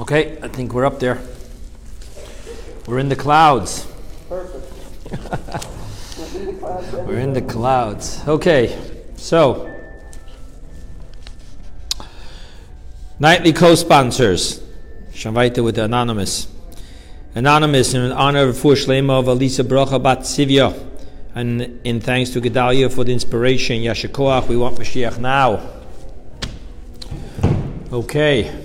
Okay, I think we're up there. We're in the clouds. Perfect. We're in the clouds. Okay, so nightly co-sponsors. Shavita with anonymous. Anonymous in honor of Fuhr Shlema of Alisa Bracha Bat Sivya. And in thanks to Gedalia for the inspiration, Yashikoach, we want Mashiach now. Okay,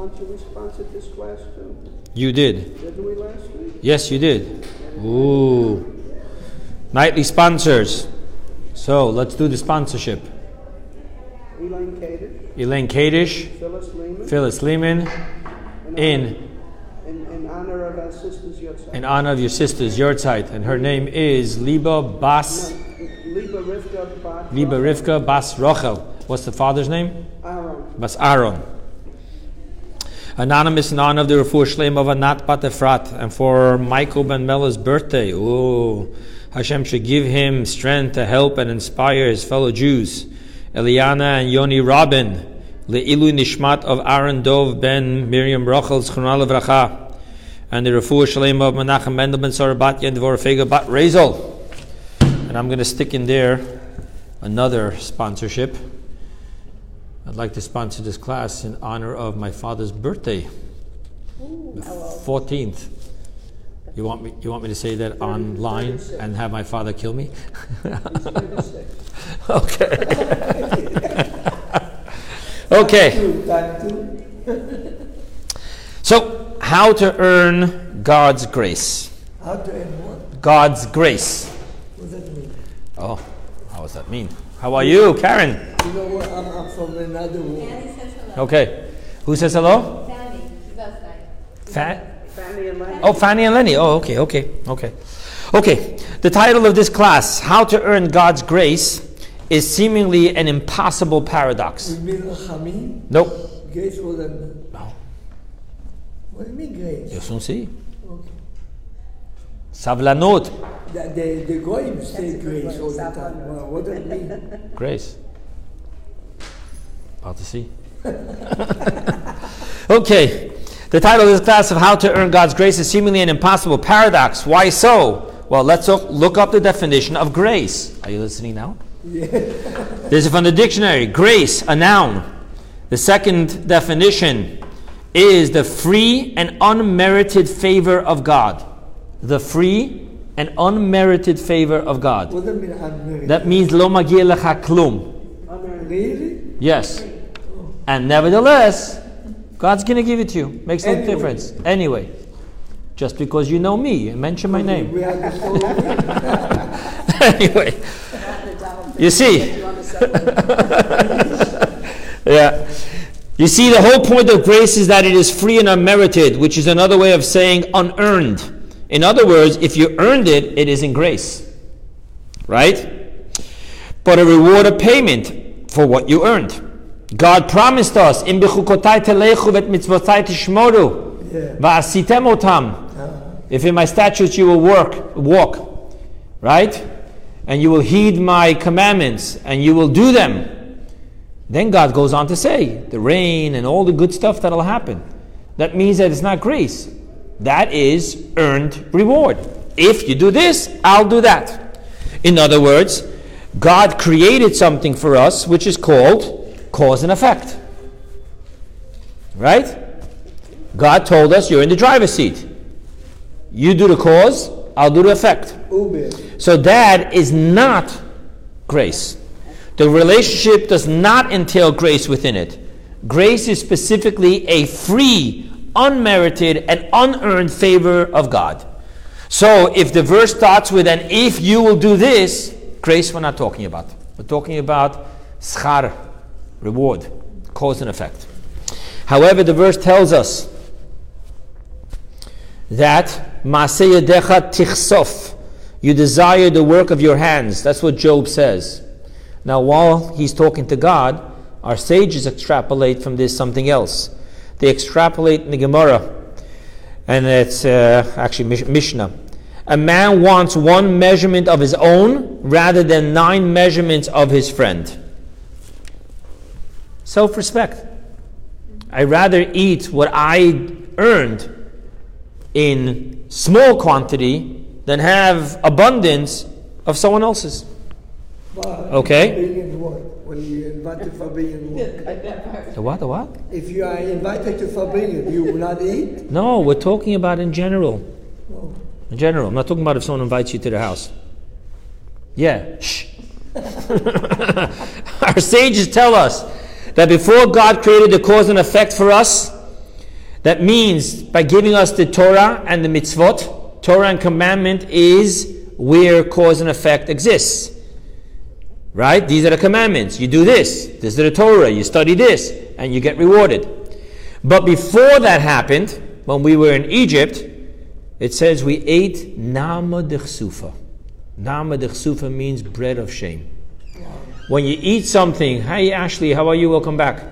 Sponsored, we sponsored this class too. you did. Didn't we last week? Yes, you did. Ooh. Nightly sponsors. So let's do the sponsorship. Elaine Kadish, Elaine Kadish, Phyllis Lehman. Phyllis Lehman, in in In, in honor of our sisters Yotzai. in honor of your sister's Yurtzeit, and her name is Liba Bas Liba Rivka Bat. Liba Rivka Bas Rochel. What's the father's name? Aaron. Bas Aaron. Anonymous honor of the Refuah Shlem of Anat Bat Efrat, and for Michael Ben Mela's birthday. Ooh, Hashem should give him strength to help and inspire his fellow Jews. Eliana and Yoni Robin, Le'ilu Nishmat of Aaron Dov Ben Miriam Rochel's Chronal Vracha, and the Refuah Shlem of Menachem Mendel Ben Sorabat and Dvor Fega Bat Rezel. And I'm going to stick in there another sponsorship. I'd like to sponsor this class in honor of my father's birthday, the fourteenth. You want me? You want me to say that online and have my father kill me? okay. okay. So, how to earn God's grace? How to end what? God's grace. What does that mean? Oh, how does that mean? How are you, Karen? You know what? I'm, I'm from another world. Fanny says hello. Okay. Who says hello? Fanny, she does. Fa- Fanny and Lenny. Oh, Fanny and Lenny. Oh, okay, okay, okay. Okay, the title of this class, How to Earn God's Grace, is seemingly an impossible paradox. You mean Hamim? Nope. Grace was an. No. What do you mean grace? You soon see. Savlanot. The, the, the Goyim say grace all the time. Well, what does it mean? Grace. About to see. okay. The title of this class of How to Earn God's Grace is seemingly an impossible paradox. Why so? Well, let's look, look up the definition of grace. Are you listening now? Yeah. This is from the dictionary. Grace, a noun. The second definition is the free and unmerited favor of God. The free and unmerited favor of God. What does it mean unmarried? That means lo magia lecha klum. Yes. And nevertheless, God's going to give it to you. Makes no Anyway. difference. Anyway, just because you know me and mention my name. We have to follow anyway, you see. yeah. You see, the whole point of grace is that it is free and unmerited, which is another way of saying unearned. In other words, if you earned it, it is in grace. Right? But a reward of payment for what you earned. God promised us, "Im bechukotai telechu vet mitzvotai tishmoru, Yeah. va'asitem otam." Uh-huh. If in my statutes you will work, walk, right? And you will heed my commandments and you will do them. Then God goes on to say the rain and all the good stuff that'll happen. That means that it's not grace. That is earned reward. If you do this, I'll do that. In other words, God created something for us which is called cause and effect. Right? God told us you're in the driver's seat. You do the cause, I'll do the effect. So that is not grace. The relationship does not entail grace within it. Grace is specifically a free, unmerited, and unearned favor of God. So if the verse starts with an if you will do this, grace we're not talking about. We're talking about schar, reward, cause and effect. However, the verse tells us that Maaseh Yadecha Tichsof, you desire the work of your hands. That's what Job says. Now, while he's talking to God, our sages extrapolate from this something else. They extrapolate in the Gemara, and it's uh, actually Mish- Mishnah. A man wants one measurement of his own rather than nine measurements of his friend. Self respect. I rather eat what I earned in small quantity than have abundance of someone else's. Okay. Forbidden what? When you invited forbidden what? The what? The what? If you are invited to forbidden, you will not eat? No, we're talking about in general. Oh. In general, I'm not talking about if someone invites you to their house. Yeah, shh. Our sages tell us that before God created the cause and effect for us, that means by giving us the Torah and the mitzvot, Torah and commandment is where cause and effect exists. Right? These are the commandments. You do this. This is the Torah. You study this, and you get rewarded. But before that happened, when we were in Egypt, it says we ate nama dechsufa. Nama dechsufa means bread of shame. When you eat something, hi Ashley, how are you? Welcome back.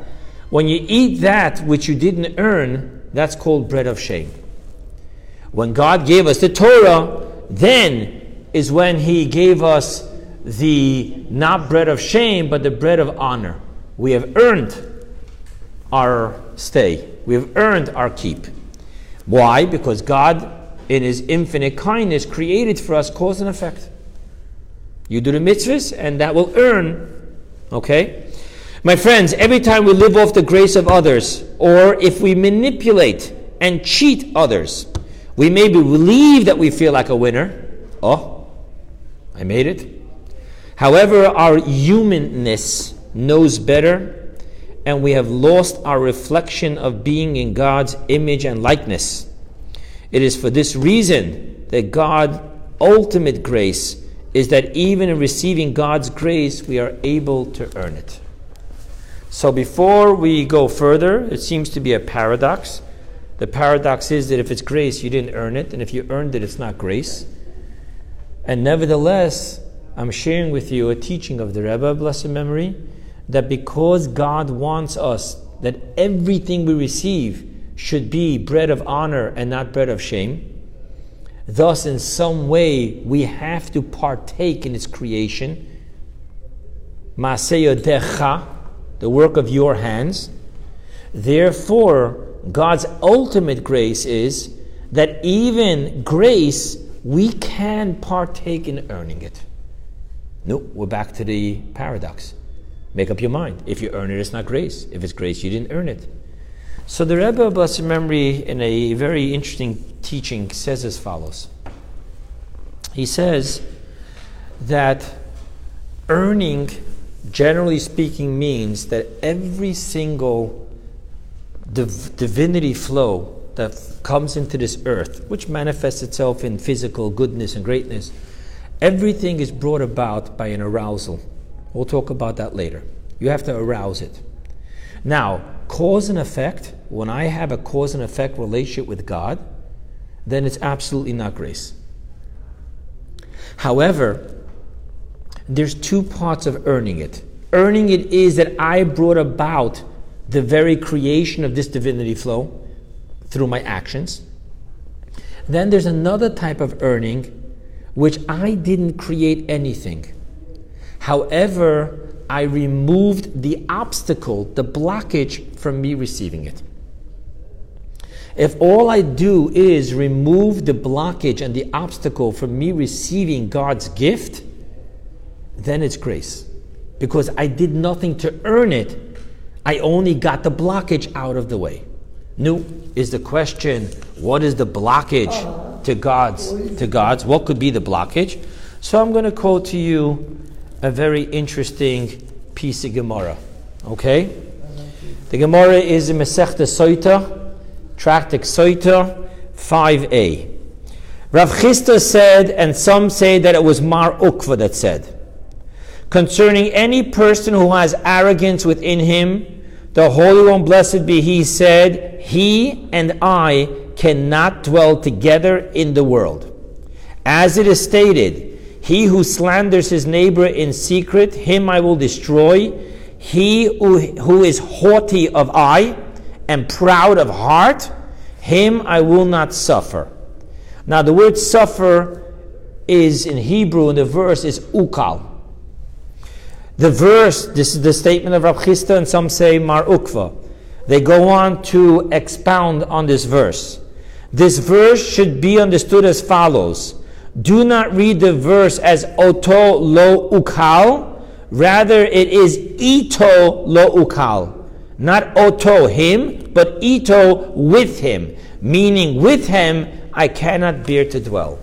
When you eat that which you didn't earn, that's called bread of shame. When God gave us the Torah, then is when He gave us the not bread of shame, but the bread of honor. We have earned our stay, we have earned our keep. Why? Because God, in His infinite kindness, created for us cause and effect. You do the mitzvahs, and that will earn. Okay? My friends, every time we live off the grace of others, or if we manipulate and cheat others, we may believe that we feel like a winner. Oh, I made it. However, our humanness knows better, and we have lost our reflection of being in God's image and likeness. It is for this reason that God's ultimate grace is that even in receiving God's grace, we are able to earn it. So before we go further, it seems to be a paradox. The paradox is that if it's grace, you didn't earn it, and if you earned it, it's not grace. And nevertheless, I'm sharing with you a teaching of the Rebbe, blessed memory, that because God wants us that everything we receive should be bread of honor and not bread of shame, thus, in some way, we have to partake in its creation. The work of your hands. Therefore, God's ultimate grace is that even grace, we can partake in earning it. No, we're back to the paradox. Make up your mind. If you earn it, it's not grace. If it's grace, you didn't earn it. So the Rebbe, of blessed memory, in a very interesting teaching, says as follows. He says that earning, generally speaking, means that every single div- divinity flow that comes into this earth, which manifests itself in physical goodness and greatness, everything is brought about by an arousal. We'll talk about that later. You have to arouse it. Now, cause and effect, when I have a cause and effect relationship with God, then it's absolutely not grace. However, there's two parts of earning it. Earning it is that I brought about the very creation of this divinity flow through my actions. Then there's another type of earning which I didn't create anything. However, I removed the obstacle, the blockage from me receiving it. If all I do is remove the blockage and the obstacle from me receiving God's gift, then it's grace. Because I did nothing to earn it, I only got the blockage out of the way. New is the question, what is the blockage to God's to God's? What could be the blockage? So I'm going to quote to you a very interesting piece of Gemara. Okay? The Gemara is in Masechta Soita, Tractate Soita 5a. Rav Chisda said, and some say that it was Mar Ukva that said, concerning any person who has arrogance within him, the Holy One, blessed be He, said, He and I cannot dwell together in the world. As it is stated, He who slanders his neighbor in secret, him I will destroy. He who, who is haughty of eye and proud of heart, him I will not suffer. Now, the word suffer is in Hebrew, and the verse is ukal. The verse, this is the statement of Rav and some say Mar Ukva. they go on to expound on this verse. This verse should be understood as follows. Do not read the verse as oto lo ukal, rather it is ito lo ukal. Not oto him, but ito with him, meaning with him I cannot bear to dwell.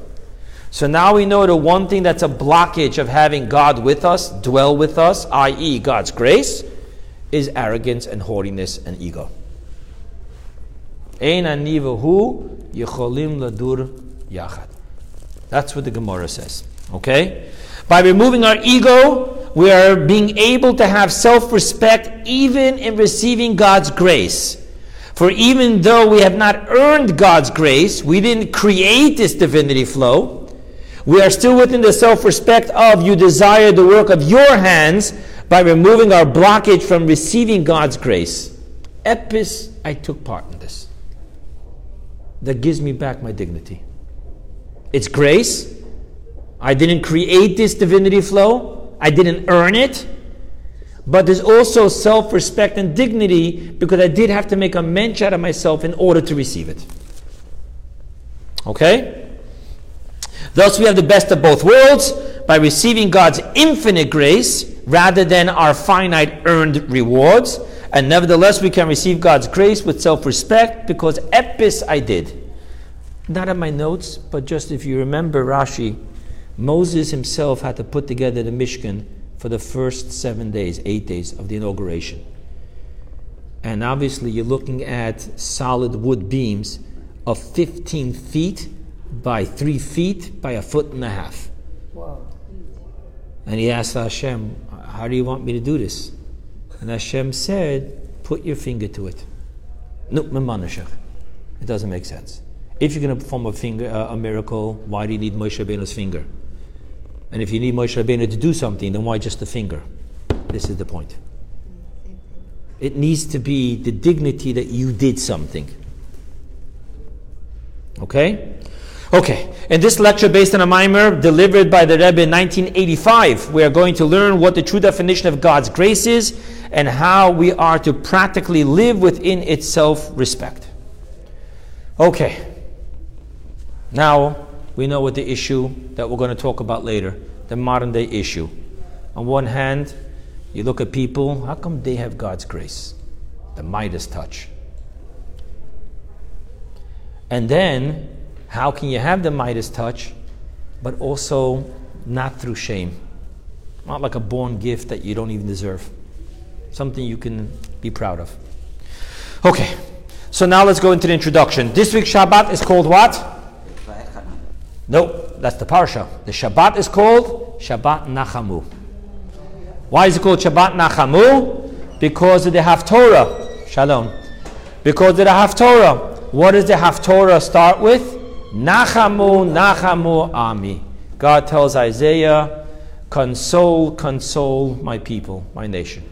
So now we know the one thing that's a blockage of having God with us, dwell with us, i.e., God's grace, is arrogance and haughtiness and ego. Ein anivahu yicholim ladur yachad. That's what the Gemara says. Okay? By removing our ego, we are being able to have self respect even in receiving God's grace. For even though we have not earned God's grace, we didn't create this divinity flow, we are still within the self respect of you desire the work of your hands by removing our blockage from receiving God's grace. Epis, I took part in this. That gives me back my dignity. It's grace. I didn't create this divinity flow, I didn't earn it. But there's also self respect and dignity because I did have to make a mensch out of myself in order to receive it. Okay? Thus, we have the best of both worlds by receiving God's infinite grace rather than our finite earned rewards. And nevertheless, we can receive God's grace with self respect because epis I did. Not in my notes, but just if you remember Rashi, Moses himself had to put together the Mishkan for the first seven days, eight days of the inauguration. And obviously, you're looking at solid wood beams of 15 feet by three feet by a foot and a half. Wow. And he asked Hashem, How do you want me to do this? And Hashem said, Put your finger to it. It doesn't make sense. If you're going to perform a, finger, uh, a miracle, why do you need Moshe Rabbeinu's finger? And if you need Moshe Rabbeinu to do something, then why just the finger? This is the point. It needs to be the dignity that you did something. Okay? Okay, in this lecture based on a mimer delivered by the Rebbe in 1985, we are going to learn what the true definition of God's grace is and how we are to practically live within its self respect. Okay, now we know what the issue that we're going to talk about later the modern day issue. On one hand, you look at people, how come they have God's grace? The Midas touch. And then how can you have the Midas touch, but also not through shame? Not like a born gift that you don't even deserve. Something you can be proud of. Okay, so now let's go into the introduction. This week's Shabbat is called what? No, that's the Parsha. The Shabbat is called Shabbat Nachamu. Why is it called Shabbat Nachamu? Because of the Haftorah. Shalom. Because of the Haftorah. What does the Haftorah start with? Nachamu, Nachamu Ami. God tells Isaiah, console, console my people, my nation.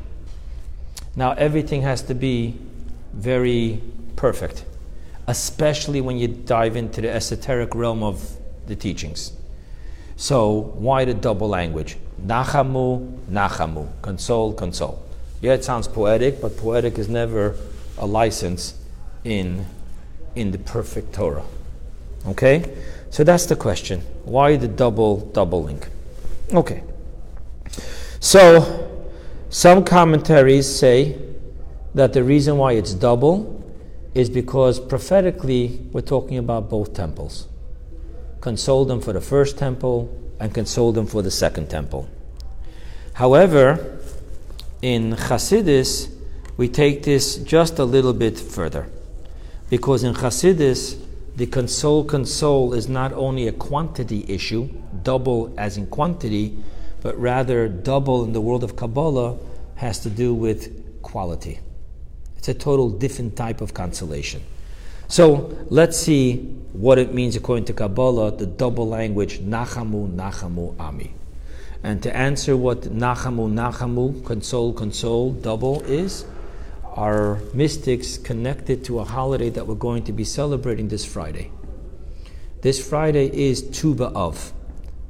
Now, everything has to be very perfect, especially when you dive into the esoteric realm of the teachings. So, why the double language? Nachamu, Nachamu. Console, console. Yeah, it sounds poetic, but poetic is never a license in, in the perfect Torah. Okay? So that's the question. Why the double link? Okay. So some commentaries say that the reason why it's double is because prophetically we're talking about both temples. Console them for the first temple and console them for the second temple. However, in Chassidus, we take this just a little bit further. Because in Chassidus, the console console is not only a quantity issue, double as in quantity, but rather double in the world of Kabbalah has to do with quality. It's a total different type of consolation. So let's see what it means according to Kabbalah, the double language Nachamu, Nachamu, Ami. And to answer what Nachamu, Nachamu, console, console, double is, our mystics connected to a holiday that we're going to be celebrating this Friday. This Friday is Tu B'Av.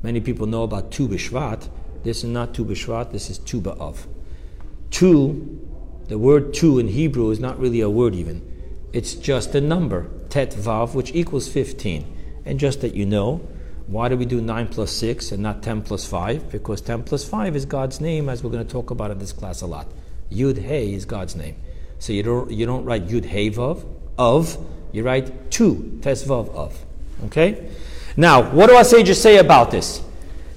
Many people know about Tu B'Shvat. This is not Tu B'Shvat, this is Tu B'Av. Tu, The word two in Hebrew is not really a word even. It's just a number, tet vav, which equals 15. And just that you know, why do we do 9 plus 6 and not 10 plus 5? Because 10 plus 5 is God's name, as we're going to talk about in this class a lot. Yud Hey is God's name. So you don't, you don't write Yud Hey Vav, of, you write 2, Tes Vav, of. Okay? Now, what do our sages say about this?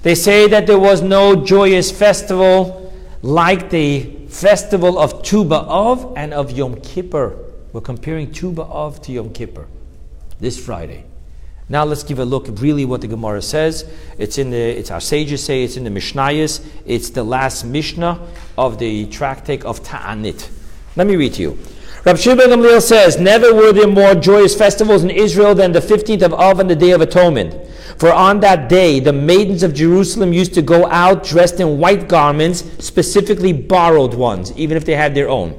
They say that there was no joyous festival like the festival of Tu B'Av and of Yom Kippur. We're comparing Tu B'Av to Yom Kippur this Friday. Now let's give a look really what the Gemara says. It's in the it's our sages say it's in the Mishnayos. It's the last Mishnah of the tractate of Ta'anit. Let me read to you. Rabbi Shimon Gamliel says, Never were there more joyous festivals in Israel than the 15th of Av and the Day of Atonement. For on that day, the maidens of Jerusalem used to go out dressed in white garments, specifically borrowed ones, even if they had their own,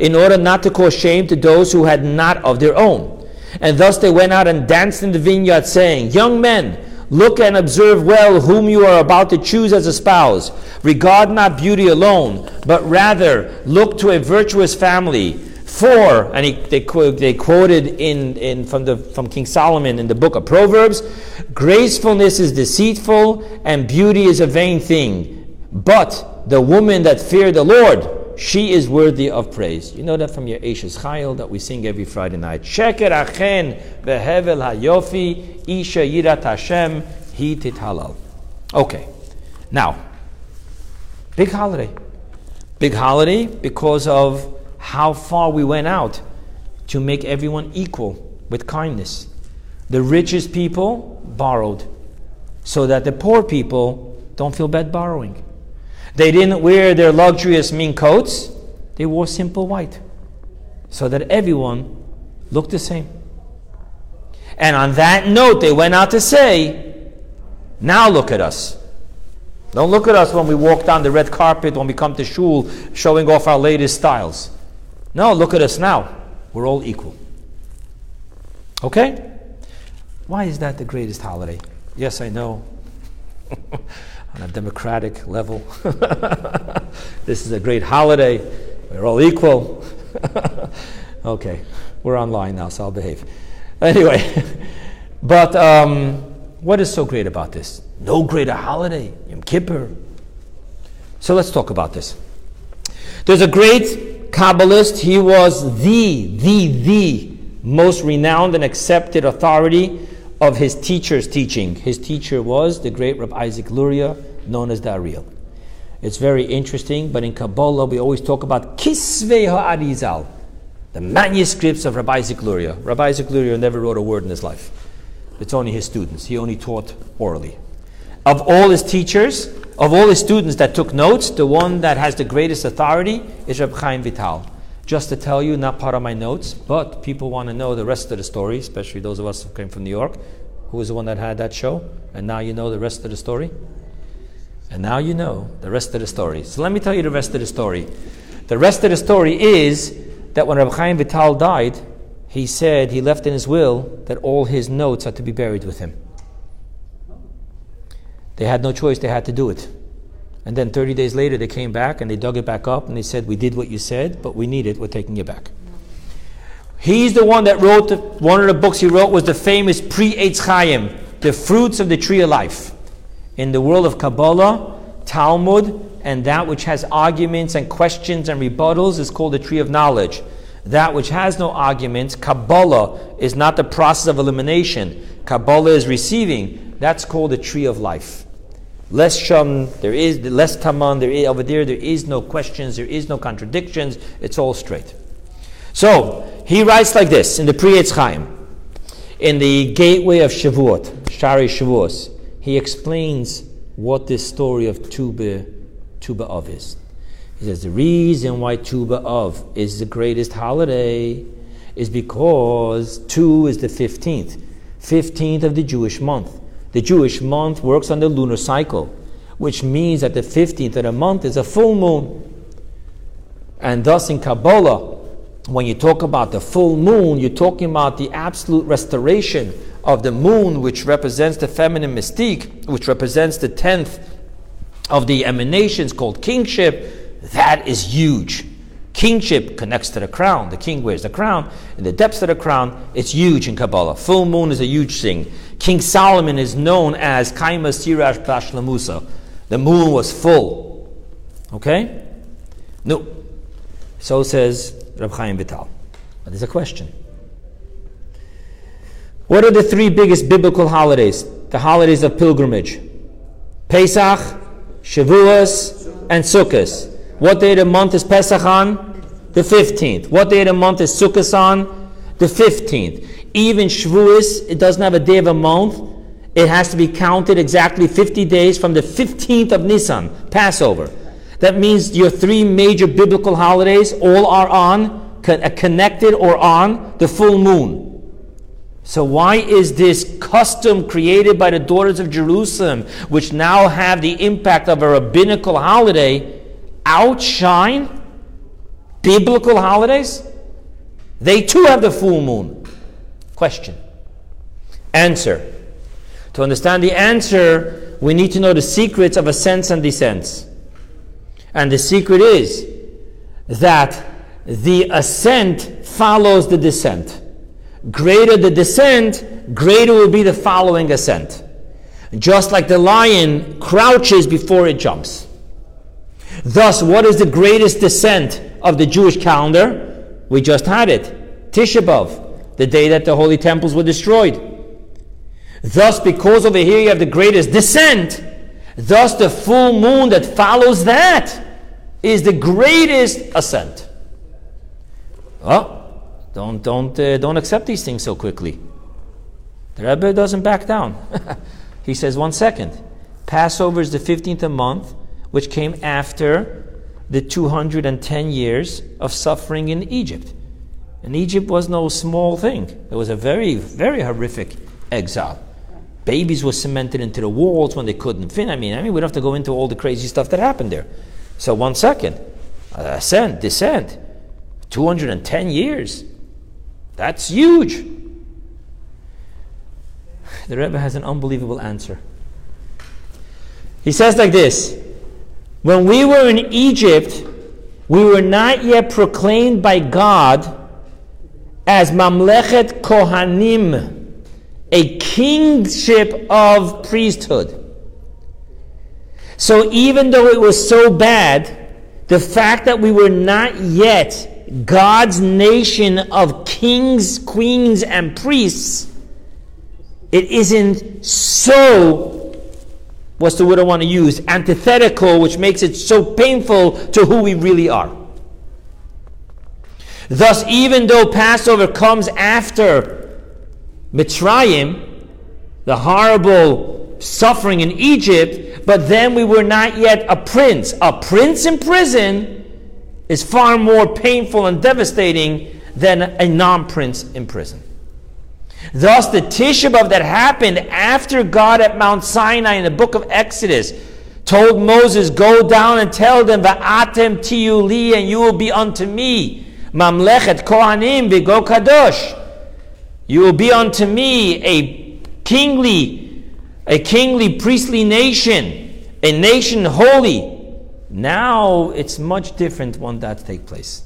in order not to cause shame to those who had not of their own. And thus they went out and danced in the vineyard, saying, Young men, look and observe well whom you are about to choose as a spouse. Regard not beauty alone, but rather look to a virtuous family. For, and he, they, they quoted in, in, from, the, from King Solomon in the book of Proverbs, gracefulness is deceitful and beauty is a vain thing. But the woman that feared the Lord, she is worthy of praise. You know that from your Eishes Chayil that we sing every Friday night. Sheker achen vehevel hayofi isha yirat Hashem hi tithalal. Okay, now, big holiday. Big holiday because of how far we went out to make everyone equal with kindness. The richest people borrowed so that the poor people don't feel bad borrowing. They didn't wear their luxurious mink coats, they wore simple white so that everyone looked the same. And on that note, they went out to say, Now look at us. Don't look at us when we walk down the red carpet, when we come to shul, showing off our latest styles. No, look at us now. We're all equal. Okay? Why is that the greatest holiday? Yes, I know. On a democratic level, this is a great holiday. We're all equal. okay, we're online now, so I'll behave. Anyway, but um, what is so great about this? No greater holiday, Yom Kippur. So let's talk about this. There's a great Kabbalist. He was the, the, the most renowned and accepted authority of his teacher's teaching. His teacher was the great Rabbi Isaac Luria, known as the Arizal. It's very interesting, but in Kabbalah we always talk about Kisvei HaArizal, the manuscripts of Rabbi Isaac Luria. Rabbi Isaac Luria never wrote a word in his life. It's only his students. He only taught orally. Of all his teachers, of all his students that took notes, the one that has the greatest authority is Reb Chaim Vital. Just to tell you, not part of my notes, but people want to know the rest of the story, especially those of us who came from New York. Who was the one that had that show? And now you know the rest of the story? And now you know the rest of the story. So let me tell you the rest of the story. The rest of the story is that when Reb Chaim Vital died, he said he left in his will that all his notes are to be buried with him. They had no choice, they had to do it. And then 30 days later, they came back and they dug it back up and they said, We did what you said, but we need it, we're taking it back. He's the one that wrote, the, one of the books he wrote was the famous Pri Eitz Chaim, The Fruits of the Tree of Life. In the world of Kabbalah, Talmud, and that which has arguments and questions and rebuttals is called the Tree of Knowledge. That which has no arguments, Kabbalah, is not the process of elimination. Kabbalah is receiving. That's called the Tree of Life. Less shum, there is less taman, there is, over there there is no questions, there is no contradictions, it's all straight. So he writes like this in the Pri Chaim, in the gateway of Shavuot, Shari Shavuos. He explains what this story of Tuba, Tu B'Av is. He says the reason why Tu B'Av is the greatest holiday is because two is the fifteenth, fifteenth of the Jewish month. The Jewish month works on the lunar cycle, which means that the 15th of the month is a full moon. And thus in Kabbalah, when you talk about the full moon, you're talking about the absolute restoration of the moon, which represents the feminine mystique, which represents the 10th of the emanations called kingship. That is huge. Kingship connects to the crown. The king wears the crown. In the depths of the crown, it's huge in Kabbalah. Full moon is a huge thing. King Solomon is known as Kaima Sirash Bashlamusa. The moon was full. Okay? No. So says Rab Chaim Vital. But there's a question. What are the three biggest biblical holidays? The holidays of pilgrimage. Pesach, Shavuos, and Sukkot. What day of the month is Pesach on? The 15th. What day of the month is Sukkot on? The 15th. Even Shavuos, it doesn't have a day of a month. It has to be counted exactly 50 days from the 15th of Nisan, Passover. That means your three major biblical holidays all are on, con- uh, connected or on the full moon. So, why is this custom created by the daughters of Jerusalem, which now have the impact of a rabbinical holiday, outshine biblical holidays? They too have the full moon. Question. Answer. To understand the answer, we need to know the secrets of ascents and descents. And the secret is that the ascent follows the descent. Greater the descent, greater will be the following ascent. Just like the lion crouches before it jumps. Thus, what is the greatest descent of the Jewish calendar? We just had it. Tisha B'Av, the day that the holy temples were destroyed. Thus, because over here you have the greatest descent, thus the full moon that follows that is the greatest ascent. Oh, don't don't uh, don't accept these things so quickly. The Rebbe doesn't back down. he says, one second. Passover is the fifteenth of month, which came after the 210 years of suffering in Egypt. And Egypt was no small thing. It was a very, very horrific exile. Babies were cemented into the walls when they couldn't fit. I mean, I mean, we don't have to go into all the crazy stuff that happened there. So one second, ascent, descent, 210 years. That's huge. The Rebbe has an unbelievable answer. He says like this When we were in Egypt, we were not yet proclaimed by God as Mamlechet Kohanim, a kingship of priesthood. So even though it was so bad, the fact that we were not yet God's nation of kings, queens, and priests, it isn't so, what's the word I want to use, antithetical, which makes it so painful to who we really are. Thus, even though Passover comes after Mitzrayim, the horrible suffering in Egypt, but then we were not yet a prince. A prince in prison is far more painful and devastating than a non prince in prison. Thus, the Tisha B'Av that happened after God at Mount Sinai in the book of Exodus told Moses, Go down and tell them, Va'atem tiyuli, and you will be unto me. Mamlechet Kohanim v'go kadosh. You will be unto me a kingly, a kingly priestly nation, a nation holy. Now it's much different when that take place.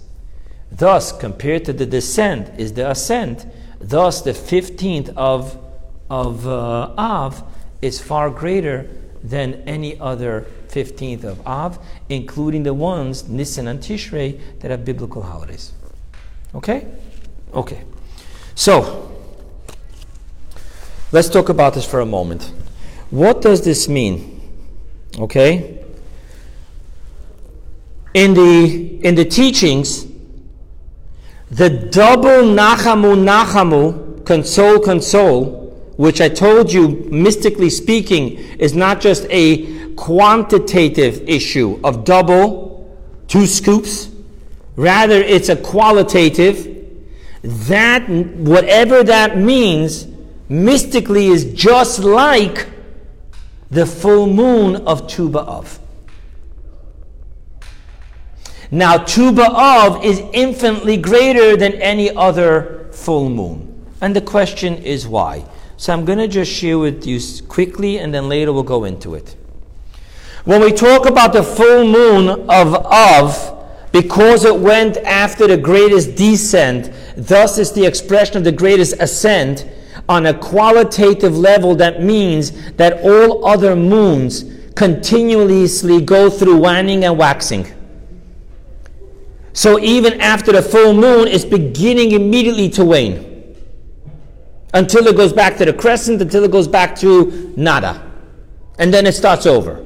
Thus, compared to the descent is the ascent. Thus, the 15th of, of uh, Av is far greater than any other 15th of Av, including the ones, Nisan and Tishrei, that have biblical holidays. Okay? Okay. So, let's talk about this for a moment. What does this mean? Okay? in the in the teachings, the double nachamu nachamu, console console, which I told you, mystically speaking, is not just a quantitative issue of double, two scoops. Rather, it's a qualitative. That, whatever that means, mystically is just like the full moon of Tu B'Av. Now, Tu B'Av is infinitely greater than any other full moon. And the question is why? So I'm going to just share with you quickly and then later we'll go into it. When we talk about the full moon of Av, because it went after the greatest descent, thus is the expression of the greatest ascent on a qualitative level that means that all other moons continuously go through waning and waxing. So even after the full moon, it's beginning immediately to wane. Until it goes back to the crescent, until it goes back to nada. And then it starts over.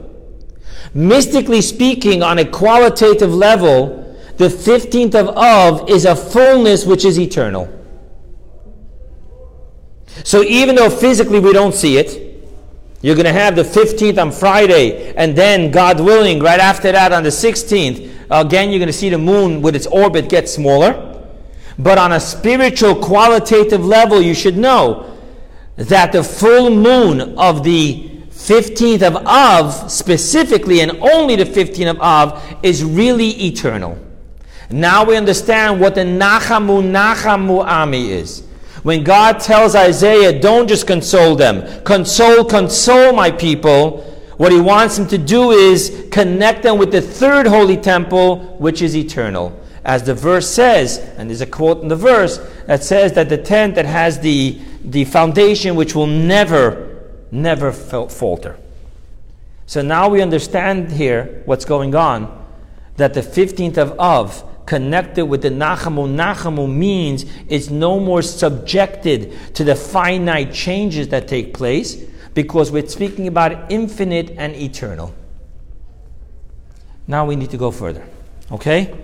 Mystically speaking, on a qualitative level, the 15th of Av is a fullness which is eternal. So even though physically we don't see it, you're going to have the 15th on Friday, and then, God willing, right after that on the 16th, again, you're going to see the moon with its orbit get smaller. But on a spiritual, qualitative level, you should know that the full moon of the 15th of Av, specifically, and only the 15th of Av, is really eternal. Now we understand what the Nachamu Nachamu Ami is. When God tells Isaiah, don't just console them, console, console my people, what he wants him to do is connect them with the third holy temple, which is eternal. As the verse says, and there's a quote in the verse that says that the tent that has the, the foundation which will never, never falter. So now we understand here what's going on that the 15th of Av connected with the Nachamu. Nachamu means it's no more subjected to the finite changes that take place because we're speaking about infinite and eternal. Now we need to go further. Okay?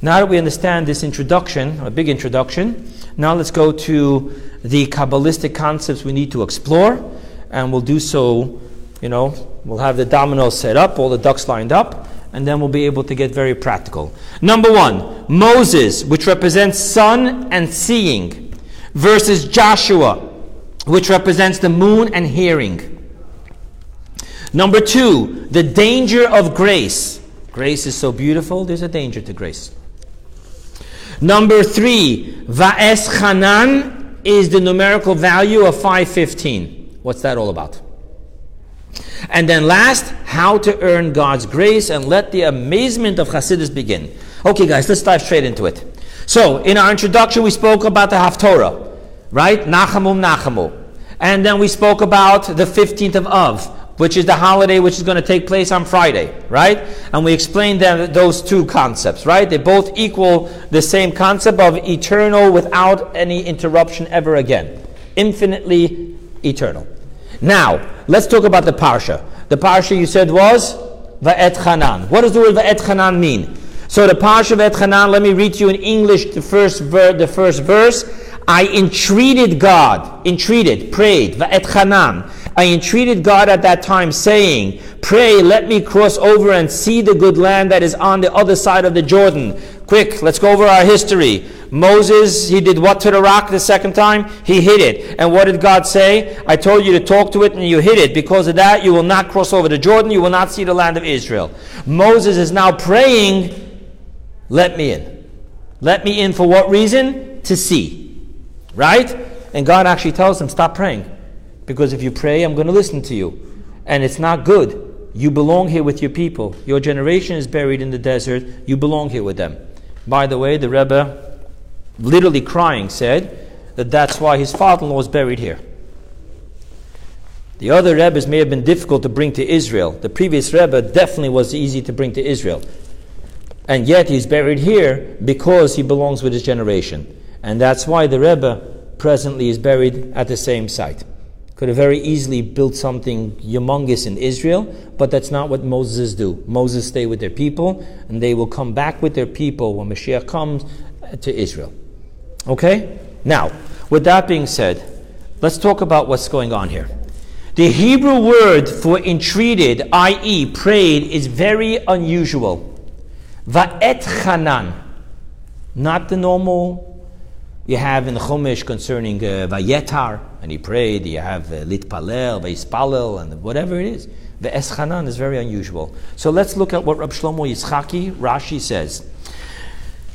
Now that we understand this introduction, a big introduction, now let's go to the Kabbalistic concepts we need to explore, and we'll do so, you know, we'll have the dominoes set up, all the ducks lined up, and then we'll be able to get very practical. Number one, Moses, which represents sun and seeing, versus Joshua, which represents the moon and hearing. Number two, the danger of grace. Grace is so beautiful, there's a danger to grace. Number three, Va'eschanan is the numerical value of 515. What's that all about? And then last, how to earn God's grace and let the amazement of Hasidus begin. Okay, guys, let's dive straight into it. So, in our introduction, we spoke about the Haftorah, right? Nachamum Nachamu. And then we spoke about the 15th of Av, which is the holiday which is going to take place on Friday, right? And we explained them, those two concepts, right? They both equal the same concept of eternal without any interruption ever again. Infinitely eternal. Now, let's talk about the parsha. The parsha you said was Va'et Hanan. What does the word Va'et Hanan mean? So the parsha Va'et Hanan, let me read to you in English the first, ver- the first verse. I entreated God, entreated, prayed, Va'et Hanan. I entreated God at that time, saying, Pray, let me cross over and see the good land that is on the other side of the Jordan. Quick, let's go over our history. Moses, he did what to the rock the second time? He hit it. And what did God say? I told you to talk to it and you hit it. Because of that, you will not cross over the Jordan. You will not see the land of Israel. Moses is now praying, let me in. Let me in for what reason? To see. Right? And God actually tells him, stop praying. Because if you pray, I'm going to listen to you. And it's not good. You belong here with your people. Your generation is buried in the desert. You belong here with them. By the way, the Rebbe literally crying, said that that's why his father in law is buried here. The other Rebbes may have been difficult to bring to Israel. The previous Rebbe definitely was easy to bring to Israel. And yet he's buried here because he belongs with his generation. And that's why the Rebbe presently is buried at the same site. Could have very easily built something humongous in Israel, but that's not what Moses do. Moses stay with their people, and they will come back with their people when Mashiach comes to Israel. Okay? Now, with that being said, let's talk about what's going on here. The Hebrew word for entreated, i.e., prayed, is very unusual. Va'et chanan. Not the normal you have in the Chumash concerning uh, Vayetar, and he prayed. You have uh, Litpalel, Veispalel, and whatever it is. The Eschanan is very unusual. So let's look at what Rab Shlomo Yitzchaki, Rashi says.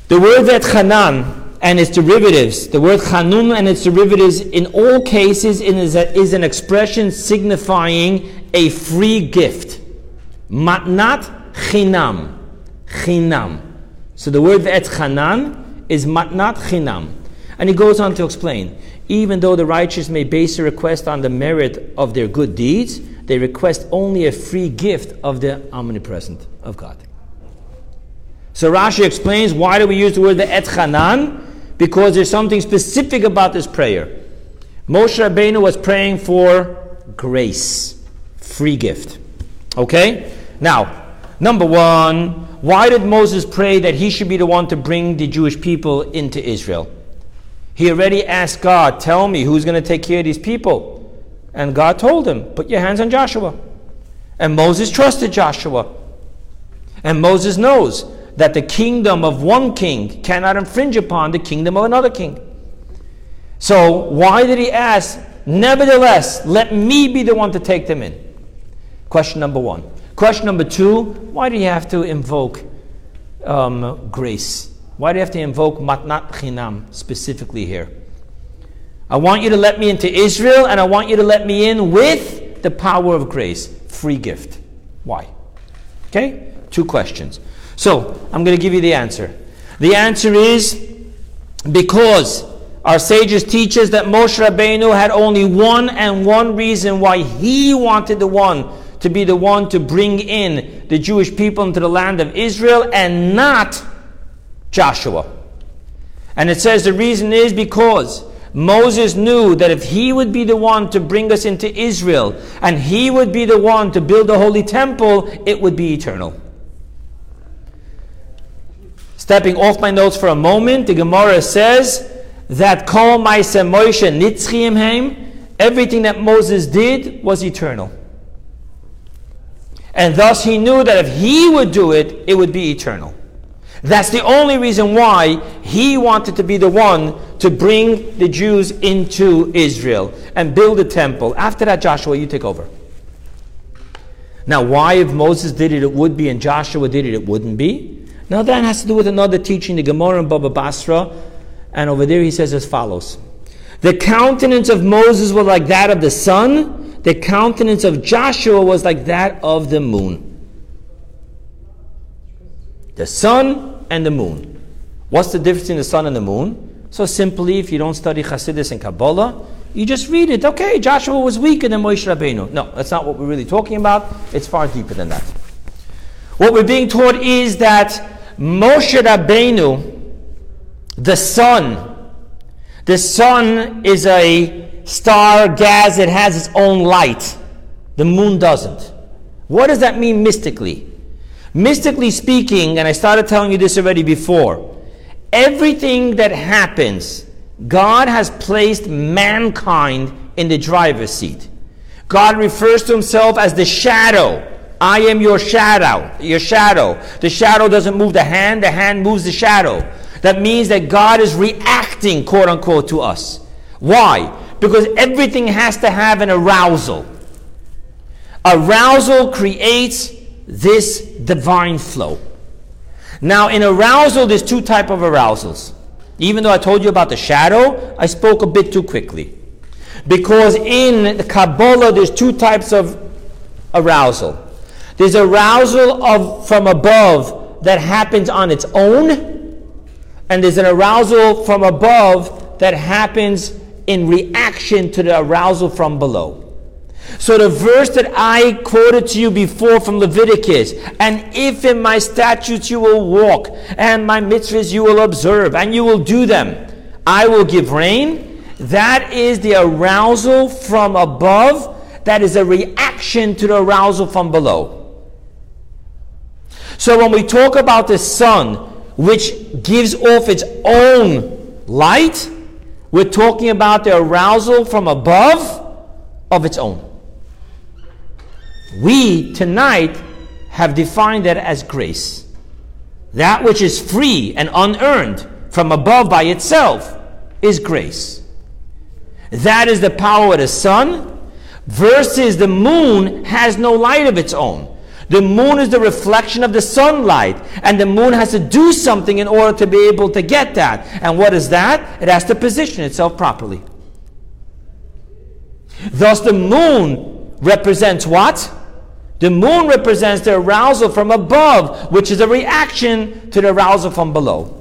The word Vet and its derivatives, the word chanun and its derivatives, in all cases is, a, is an expression signifying a free gift. Matnat chinam. Chinam. So the word et is matnat chinam. And he goes on to explain even though the righteous may base a request on the merit of their good deeds, they request only a free gift of the omnipresent of God. So Rashi explains why do we use the word the et chanan? Because there's something specific about this prayer. Moshe Rabbeinu was praying for grace, free gift. Okay? Now, number one, why did Moses pray that he should be the one to bring the Jewish people into Israel? He already asked God, Tell me who's going to take care of these people. And God told him, Put your hands on Joshua. And Moses trusted Joshua. And Moses knows that the kingdom of one king cannot infringe upon the kingdom of another king. So, why did he ask, Nevertheless, let me be the one to take them in? Question number one. Question number two, why do you have to invoke um, grace? Why do you have to invoke matnat chinam specifically here? I want you to let me into Israel and I want you to let me in with the power of grace, free gift. Why? Okay? Two questions. So, I'm going to give you the answer. The answer is because our sages teach us that Moshe Rabbeinu had only one and one reason why he wanted the one to be the one to bring in the Jewish people into the land of Israel and not Joshua. And it says the reason is because Moses knew that if he would be the one to bring us into Israel and he would be the one to build the holy temple, it would be eternal. Stepping off my notes for a moment, the Gemara says that Kol Maise Moshe Nitzchim Heim, everything that Moses did was eternal. And thus he knew that if he would do it, it would be eternal. That's the only reason why he wanted to be the one to bring the Jews into Israel and build a temple. After that, Joshua, you take over. Now, why if Moses did it, it would be, and Joshua did it, it wouldn't be? Now, that has to do with another teaching, the Gemara and Baba Basra. And over there he says as follows The countenance of Moses was like that of the sun, the countenance of Joshua was like that of the moon the sun and the moon. What's the difference between the sun and the moon? So simply, if you don't study Hasidus and Kabbalah, you just read it. Okay, Joshua was weaker than Moshe Rabbeinu. No, that's not what we're really talking about. It's far deeper than that. What we're being taught is that Moshe Rabbeinu, the sun, the sun is a star gas. It has its own light. The moon doesn't. What does that mean mystically? Mystically speaking, and I started telling you this already before, everything that happens, God has placed mankind in the driver's seat. God refers to himself as the shadow. I am your shadow, your shadow. The shadow doesn't move the hand, the hand moves the shadow. That means that God is reacting, quote unquote, to us. Why? Because everything has to have an arousal. Arousal creates this divine flow. Now, in arousal, there's two type of arousals. Even though I told you about the shadow, I spoke a bit too quickly. Because in the Kabbalah, there's two types of arousal. There's arousal of from above that happens on its own, and there's an arousal from above that happens in reaction to the arousal from below. So the verse that I quoted to you before from Leviticus, and if in my statutes you will walk, and my mitzvahs you will observe, and you will do them, I will give rain. That is the arousal from above. That is a reaction to the arousal from below. So when we talk about the sun, which gives off its own light, we're talking about the arousal from above of its own. We tonight have defined that as grace. That which is free and unearned from above by itself is grace. That is the power of the sun versus the moon has no light of its own. The moon is the reflection of the sunlight, and the moon has to do something in order to be able to get that. And what is that? It has to position itself properly. Thus, the moon represents what? The moon represents the arousal from above, which is a reaction to the arousal from below.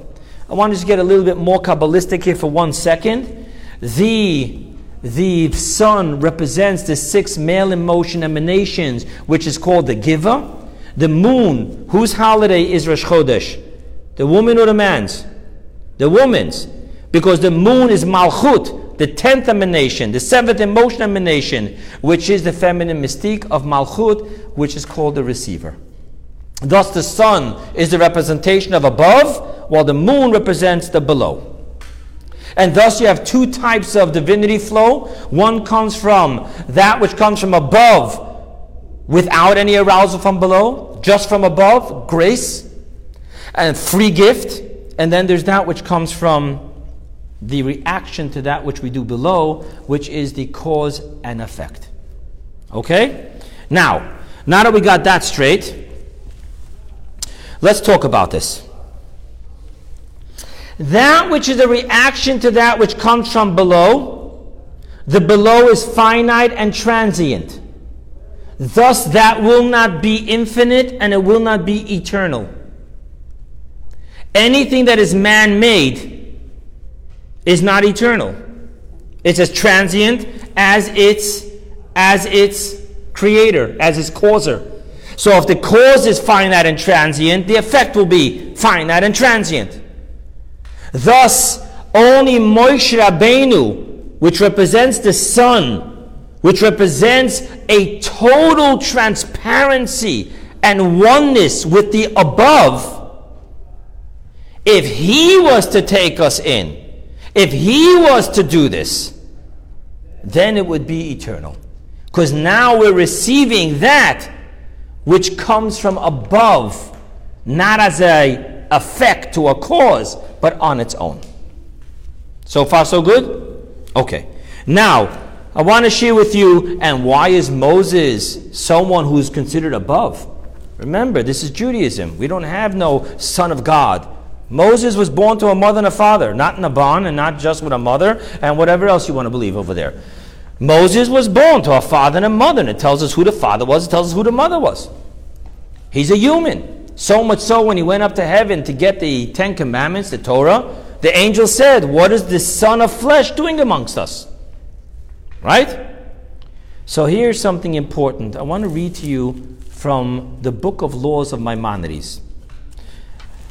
I want to just get a little bit more Kabbalistic here for one second. The, the sun represents the six male emotion emanations, which is called the giver. The moon, whose holiday is Rosh Chodesh? The woman or the man's? The woman's. Because the moon is Malchut, the tenth emanation, the seventh emotion emanation, which is the feminine mystique of Malchut, which is called the receiver. Thus, the sun is the representation of above, while the moon represents the below. And thus, you have two types of divinity flow. One comes from that which comes from above without any arousal from below, just from above, grace and free gift. And then there's that which comes from the reaction to that which we do below, which is the cause and effect. Okay? Now, now that we got that straight, let's talk about this. That which is a reaction to that which comes from below, the below is finite and transient. Thus, that will not be infinite and it will not be eternal. Anything that is man made is not eternal. It's as transient as its, as its creator, as its causer. So if the cause is finite and transient, the effect will be finite and transient. Thus, only Moshe Rabbeinu, which represents the sun, which represents a total transparency and oneness with the above, if he was to take us in, if he was to do this, then it would be eternal. Because now we're receiving that which comes from above, not as a effect to a cause, but on its own. So far, so good? Okay. Now, I want to share with you, and why is Moses someone who's considered above? Remember, this is Judaism. We don't have no son of God. Moses was born to a mother and a father, not in a barn and not just with a mother and whatever else you want to believe over there. Moses was born to a father and a mother, and it tells us who the father was, it tells us who the mother was. He's a human. So much so, when he went up to heaven to get the Ten Commandments, the Torah, the angel said, What is this son of flesh doing amongst us? Right? So here's something important. I want to read to you from the book of laws of Maimonides.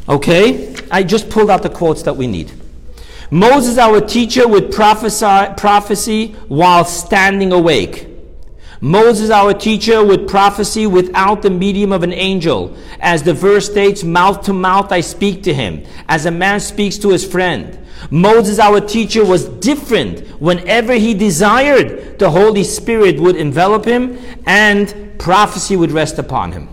Okay? I just pulled out the quotes that we need. Moses, our teacher, would prophesy, prophecy while standing awake. Moses, our teacher, would prophesy without the medium of an angel. As the verse states, mouth to mouth I speak to him, as a man speaks to his friend. Moses, our teacher, was different. Whenever he desired, the Holy Spirit would envelop him and prophecy would rest upon him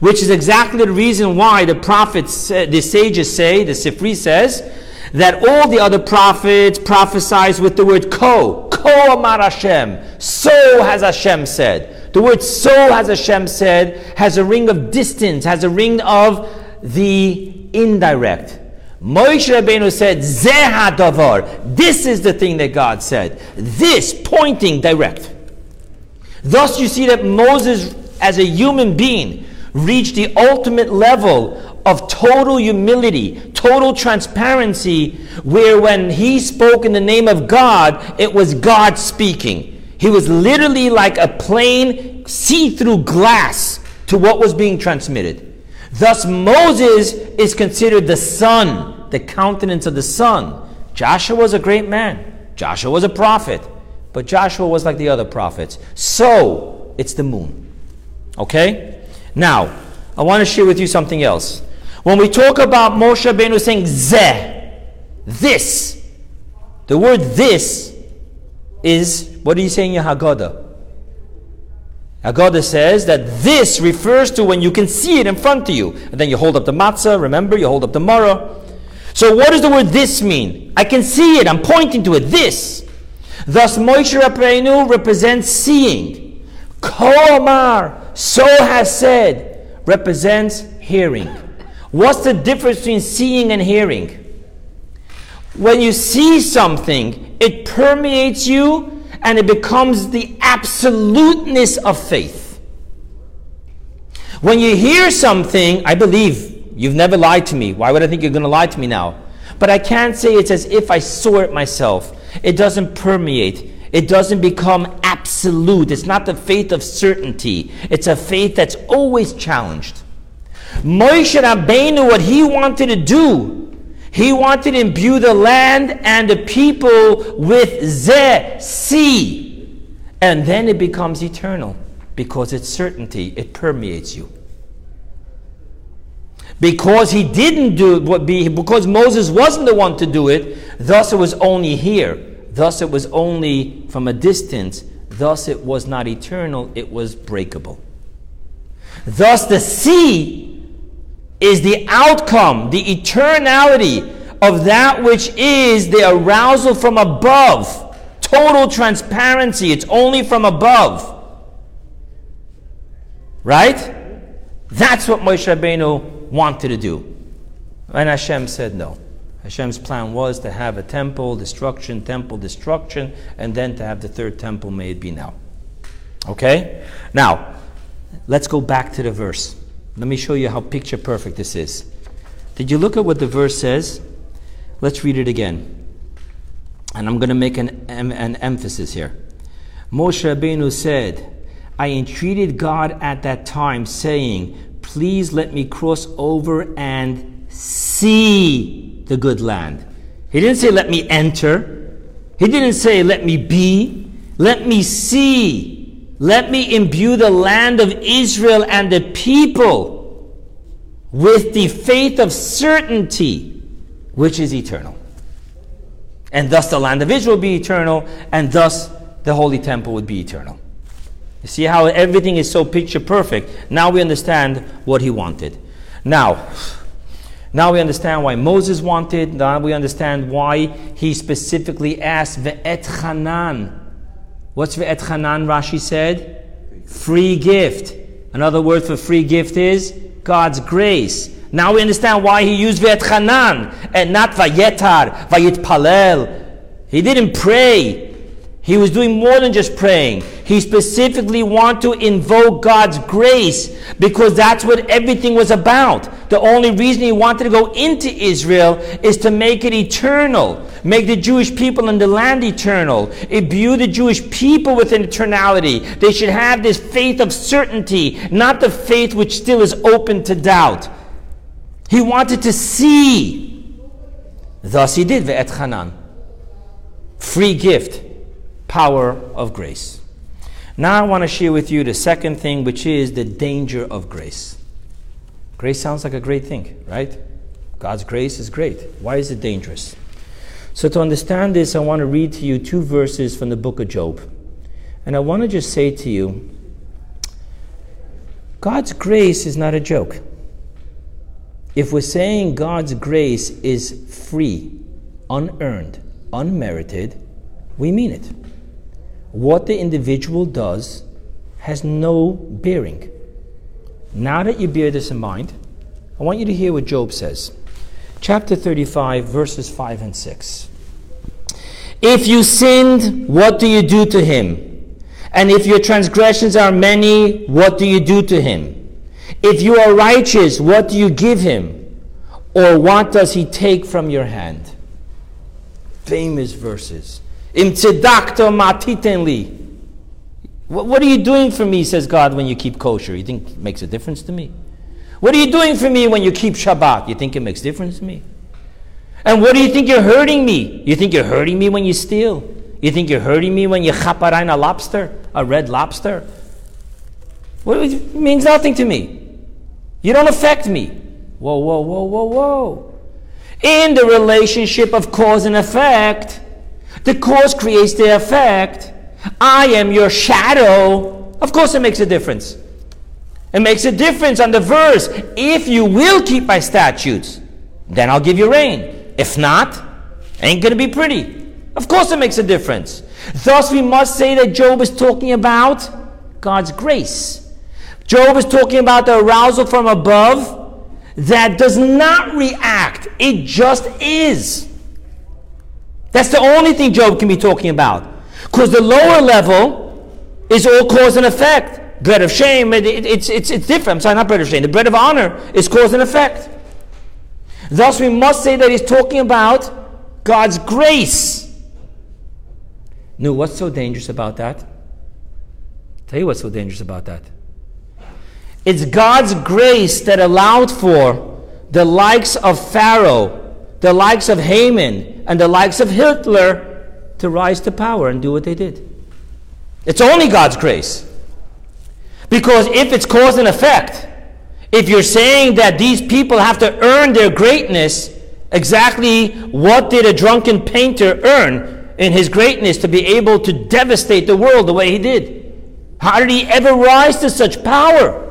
which is exactly the reason why the prophets, uh, the sages say, the Sifri says, that all the other prophets prophesize with the word ko. Ko amar Hashem. So has Hashem said. The word so has Hashem said has a ring of distance, has a ring of the indirect. Moshe Rabbeinu said, Zeh hadavar. This is the thing that God said. This pointing direct. Thus you see that Moses, as a human being, reached the ultimate level of total humility, total transparency, where when he spoke in the name of God, it was God speaking. He was literally like a plain see through glass to what was being transmitted. Thus, Moses is considered the sun, the countenance of the sun. Joshua was a great man, Joshua was a prophet, but Joshua was like the other prophets. So, it's the moon. Okay? Now, I want to share with you something else. When we talk about Moshe Rabbeinu saying zeh, this, the word this is, what do you say in your Haggadah? Haggadah says that this refers to when you can see it in front of you. And then you hold up the matzah, remember, you hold up the maror. So what does the word this mean? I can see it, I'm pointing to it, this. Thus Moshe Rabbeinu represents seeing. Komar, so has said, represents hearing. What's the difference between seeing and hearing? When you see something, it permeates you and it becomes the absoluteness of faith. When you hear something, I believe you've never lied to me. Why would I think you're going to lie to me now? But I can't say it's as if I saw it myself. It doesn't permeate. It doesn't become absolute. It's not the faith of certainty. It's a faith that's always challenged. Moshe Rabbeinu, what he wanted to do, he wanted to imbue the land and the people with ze, see. And then it becomes eternal because it's certainty. It permeates you. Because he didn't do what be, because Moses wasn't the one to do it, thus it was only hear. Thus it was only from a distance. Thus it was not eternal, it was breakable. Thus the see is the outcome, the eternality of that which is the arousal from above. Total transparency. It's only from above. Right? That's what Moshe Rabbeinu wanted to do. And Hashem said no. Hashem's plan was to have a temple, destruction, temple, destruction, and then to have the third temple made be now. Okay? Now, let's go back to the verse. Let me show you how picture perfect this is. Did you look at what the verse says? Let's read it again. And I'm going to make an, an emphasis here. Moshe Rabbeinu said, I entreated God at that time, saying, Please let me cross over and see the good land. He didn't say, Let me enter. He didn't say, Let me be. Let me see. Let me imbue the land of Israel and the people with the faith of certainty which is eternal. And thus the land of Israel be eternal, and thus the holy temple would be eternal. You see how everything is so picture perfect. Now we understand what he wanted. Now, now we understand why Moses wanted. Now we understand why he specifically asked Va'etchanan. What's Va'etchanan, Rashi said? Free gift. Another word for free gift is God's grace. Now we understand why he used Va'etchanan and not Vayetar, Vayitpalel. He didn't pray. He was doing more than just praying. He specifically wanted to invoke God's grace because that's what everything was about. The only reason he wanted to go into Israel is to make it eternal, make the Jewish people and the land eternal, imbue the Jewish people with an eternality. They should have this faith of certainty, not the faith which still is open to doubt. He wanted to see. Thus he did, Va'etchanan. Free gift, power of grace. Now I want to share with you the second thing, which is the danger of grace. Grace sounds like a great thing, right? God's grace is great. Why is it dangerous? So, to understand this, I want to read to you two verses from the book of Job. And I want to just say to you God's grace is not a joke. If we're saying God's grace is free, unearned, unmerited, we mean it. What the individual does has no bearing. Now that you bear this in mind, I want you to hear what Job says. Chapter 35, verses 5 and 6. If you sinned, what do you do to him? And if your transgressions are many, what do you do to him? If you are righteous, what do you give him? Or what does he take from your hand? Famous verses. Im tzedakta matitenli. What are you doing for me, says God, when you keep kosher? You think it makes a difference to me? What are you doing for me when you keep Shabbat? You think it makes difference to me? And what do you think you're hurting me? You think you're hurting me when you steal? You think you're hurting me when you chaparine a lobster, a red lobster? What, it means nothing to me. You don't affect me. Whoa, whoa, whoa, whoa, whoa. In the relationship of cause and effect, the cause creates the effect. I am your shadow. Of course, it makes a difference. It makes a difference on the verse. If you will keep my statutes, then I'll give you rain. If not, ain't going to be pretty. Of course, it makes a difference. Thus, we must say that Job is talking about God's grace. Job is talking about the arousal from above that does not react, it just is. That's the only thing Job can be talking about. Because the lower level is all cause and effect. bread of shame, it, it, it's, it's, it's different. I'm sorry, not bread of shame. The bread of honor is cause and effect. Thus, we must say that he's talking about God's grace. No, what's so dangerous about that? tell you what's so dangerous about that. It's God's grace that allowed for the likes of Pharaoh, the likes of Haman, and the likes of Hitler to rise to power and do what they did. It's only God's grace. Because if it's cause and effect, if you're saying that these people have to earn their greatness, exactly what did a drunken painter earn in his greatness to be able to devastate the world the way he did? How did he ever rise to such power?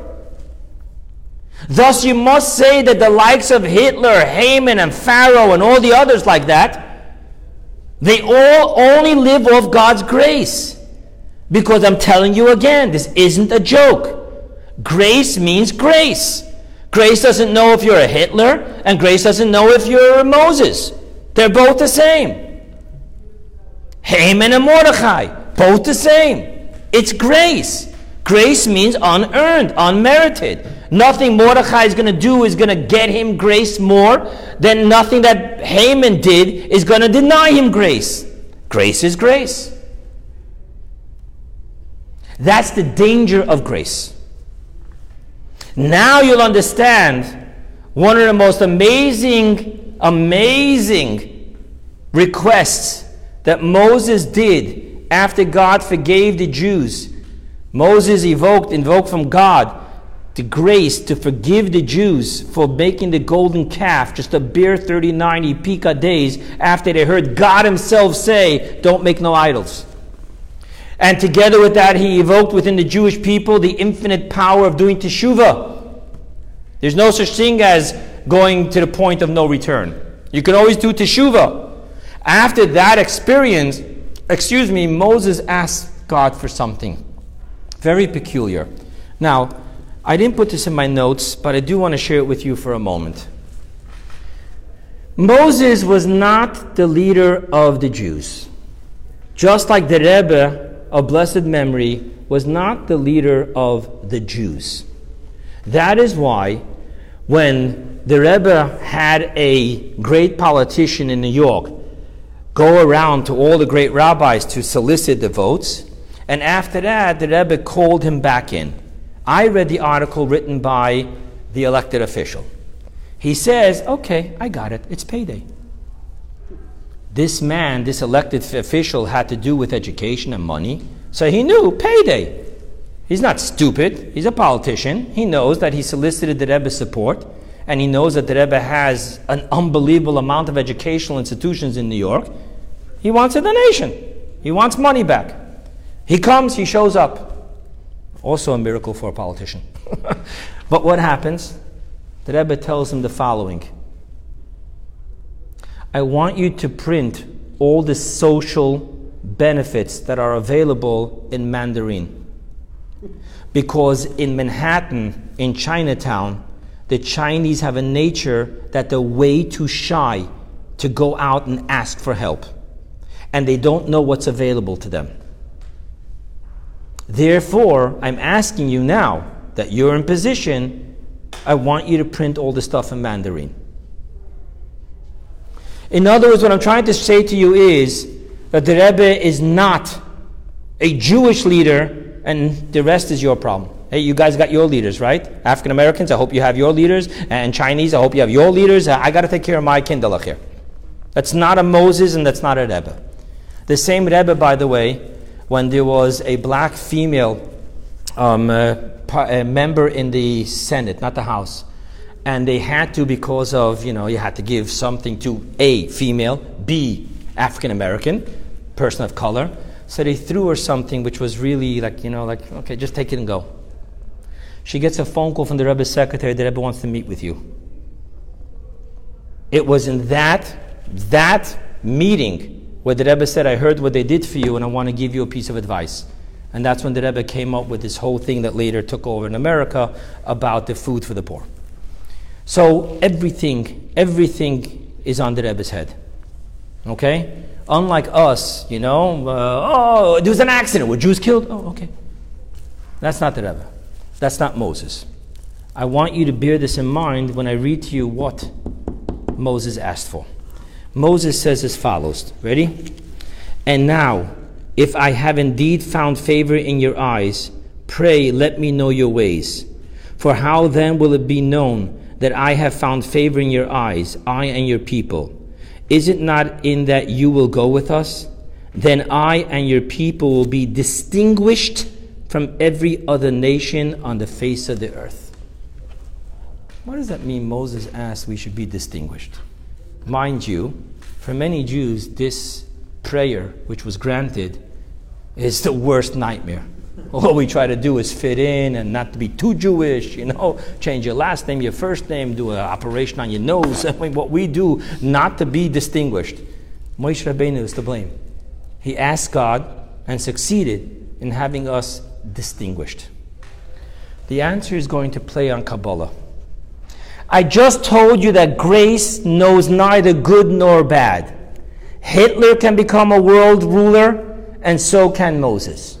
Thus, you must say that the likes of Hitler, Haman, and Pharaoh, and all the others like that, they all only live off God's grace. Because I'm telling you again, this isn't a joke. Grace means grace. Grace doesn't know if you're a Hitler, and grace doesn't know if you're a Moses. They're both the same. Haman and Mordecai, both the same. It's grace. Grace means unearned, unmerited. Nothing Mordechai is going to do is going to get him grace more than nothing that Haman did is going to deny him grace. Grace is grace. That's the danger of grace. Now you'll understand one of the most amazing, amazing requests that Moses did after God forgave the Jews. Moses evoked, invoked from God the grace to forgive the Jews for making the golden calf just a bare 39 Epika days after they heard God Himself say, Don't make no idols. And together with that, he evoked within the Jewish people the infinite power of doing teshuvah. There's no such thing as going to the point of no return. You can always do teshuvah. After that experience, excuse me, Moses asked God for something very peculiar. Now, I didn't put this in my notes, but I do want to share it with you for a moment. Moses was not the leader of the Jews. Just like the Rebbe of blessed memory was not the leader of the Jews. That is why when the Rebbe had a great politician in New York go around to all the great rabbis to solicit the votes, and after that, the Rebbe called him back in. I read the article written by the elected official. He says, Okay, I got it. It's payday this man, this elected official, had to do with education and money. So he knew payday. He's not stupid. He's a politician. He knows that he solicited the Rebbe's support, and he knows that the Rebbe has an unbelievable amount of educational institutions in New York. He wants a donation. He wants money back. He comes, he shows up. Also a miracle for a politician. but what happens? The Rebbe tells him the following I want you to print all the social benefits that are available in Mandarin. Because in Manhattan, in Chinatown, the Chinese have a nature that they're way too shy to go out and ask for help. And they don't know what's available to them. Therefore, I'm asking you now that you're in position, I want you to print all the stuff in Mandarin. In other words, what I'm trying to say to you is that the Rebbe is not a Jewish leader, and the rest is your problem. Hey, you guys got your leaders, right? African Americans, I hope you have your leaders, and Chinese, I hope you have your leaders. I got to take care of my kindlech here. That's not a Moses, and that's not a Rebbe. The same Rebbe, by the way, when there was a black female um, uh, member in the Senate, not the House, and they had to because of you know you had to give something to a female b african american person of color. So they threw her something which was really like you know like okay just take it and go. She gets a phone call from the rebbe's secretary the rebbe wants to meet with you. It was in that that meeting where the rebbe said i heard what they did for you and i want to give you a piece of advice and that's when the rebbe came up with this whole thing that later took over in america about the food for the poor so everything, everything is on the Rebbe's head. Okay? Unlike us, you know, uh, oh, there was an accident. Were Jews killed? Oh, okay. That's not the Rebbe. That's not Moses. I want you to bear this in mind when I read to you what Moses asked for. Moses says as follows Ready? And now, if I have indeed found favor in your eyes, pray let me know your ways. For how then will it be known that I have found favor in your eyes, I and your people? Is it not in that you will go with us? Then I and your people will be distinguished from every other nation on the face of the earth. What does that mean? Moses asked we should be distinguished. Mind you, for many Jews, this prayer, which was granted, is the worst nightmare. All we try to do is fit in and not to be too Jewish, you know, change your last name, your first name, do an operation on your nose. I mean, what we do not to be distinguished. Moshe Rabbeinu is to blame. He asked God and succeeded in having us distinguished. The answer is going to play on Kabbalah. I just told you that grace knows neither good nor bad. Hitler can become a world ruler, and so can Moses.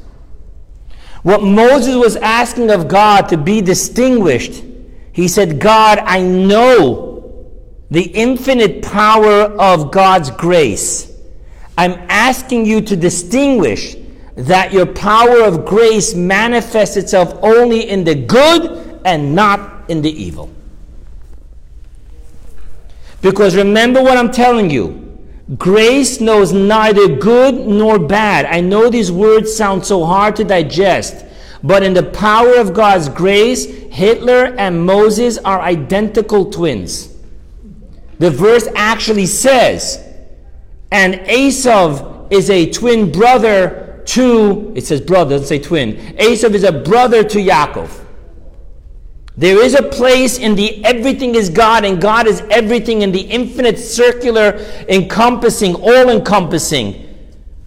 What Moses was asking of God to be distinguished, he said, God, I know the infinite power of God's grace. I'm asking you to distinguish that your power of grace manifests itself only in the good and not in the evil. Because remember what I'm telling you. Grace knows neither good nor bad. I know these words sound so hard to digest, but in the power of God's grace, Hitler and Moses are identical twins. The verse actually says, and Esav is a twin brother to, it says brother, doesn't say twin. Esav is a brother to Yaakov. There is a place in the everything is God, and God is everything in the infinite, circular, encompassing, all encompassing,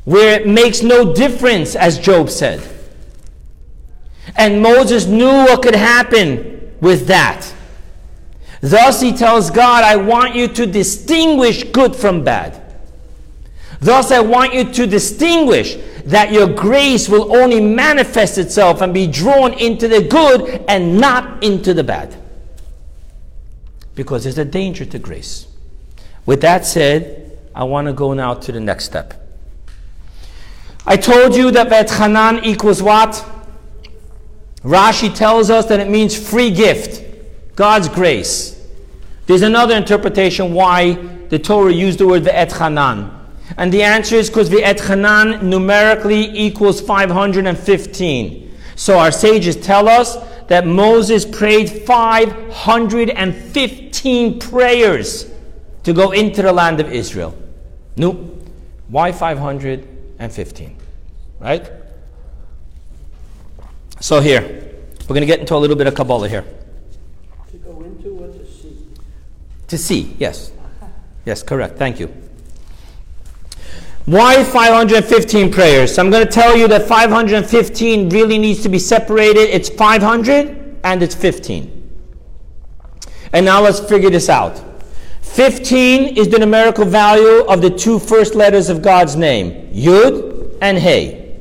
where it makes no difference, as Job said. And Moses knew what could happen with that. Thus, he tells God, I want you to distinguish good from bad. Thus, I want you to distinguish that your grace will only manifest itself and be drawn into the good and not into the bad. Because there's a danger to grace. With that said, I want to go now to the next step. I told you that Vet equals what? Rashi tells us that it means free gift, God's grace. There's another interpretation why the Torah used the word Va'etchanan. And the answer is because the Hanan numerically equals 515. So our sages tell us that Moses prayed 515 prayers to go into the land of Israel. No. Why 515? Right? So here, we're going to get into a little bit of Kabbalah here. To go into or to see? To see, yes. Yes, correct. Thank you. Why 515 prayers? So I'm going to tell you that 515 really needs to be separated. It's 500 and it's 15. And now let's figure this out. 15 is the numerical value of the two first letters of God's name, Yud and Hey.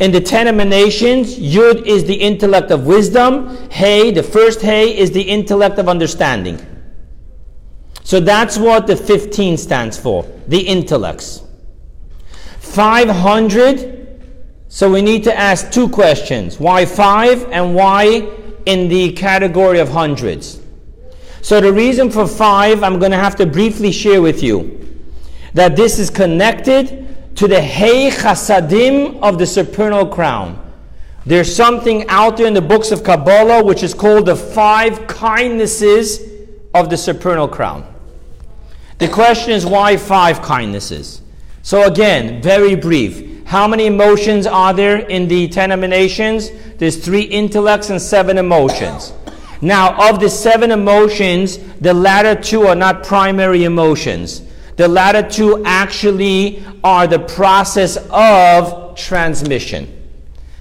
In the ten emanations, Yud is the intellect of wisdom, Hey, the first Hey, is the intellect of understanding. So that's what the 15 stands for, the intellects. 500. So we need to ask two questions. Why 5 and why in the category of hundreds? So the reason for 5, I'm going to have to briefly share with you that this is connected to the Hey Chasadim of the supernal crown. There's something out there in the books of Kabbalah which is called the five kindnesses of the supernal crown. The question is why five kindnesses? So again, very brief. How many emotions are there in the ten emanations? There's three intellects and seven emotions. Now, of the seven emotions, the latter two are not primary emotions. The latter two actually are the process of transmission.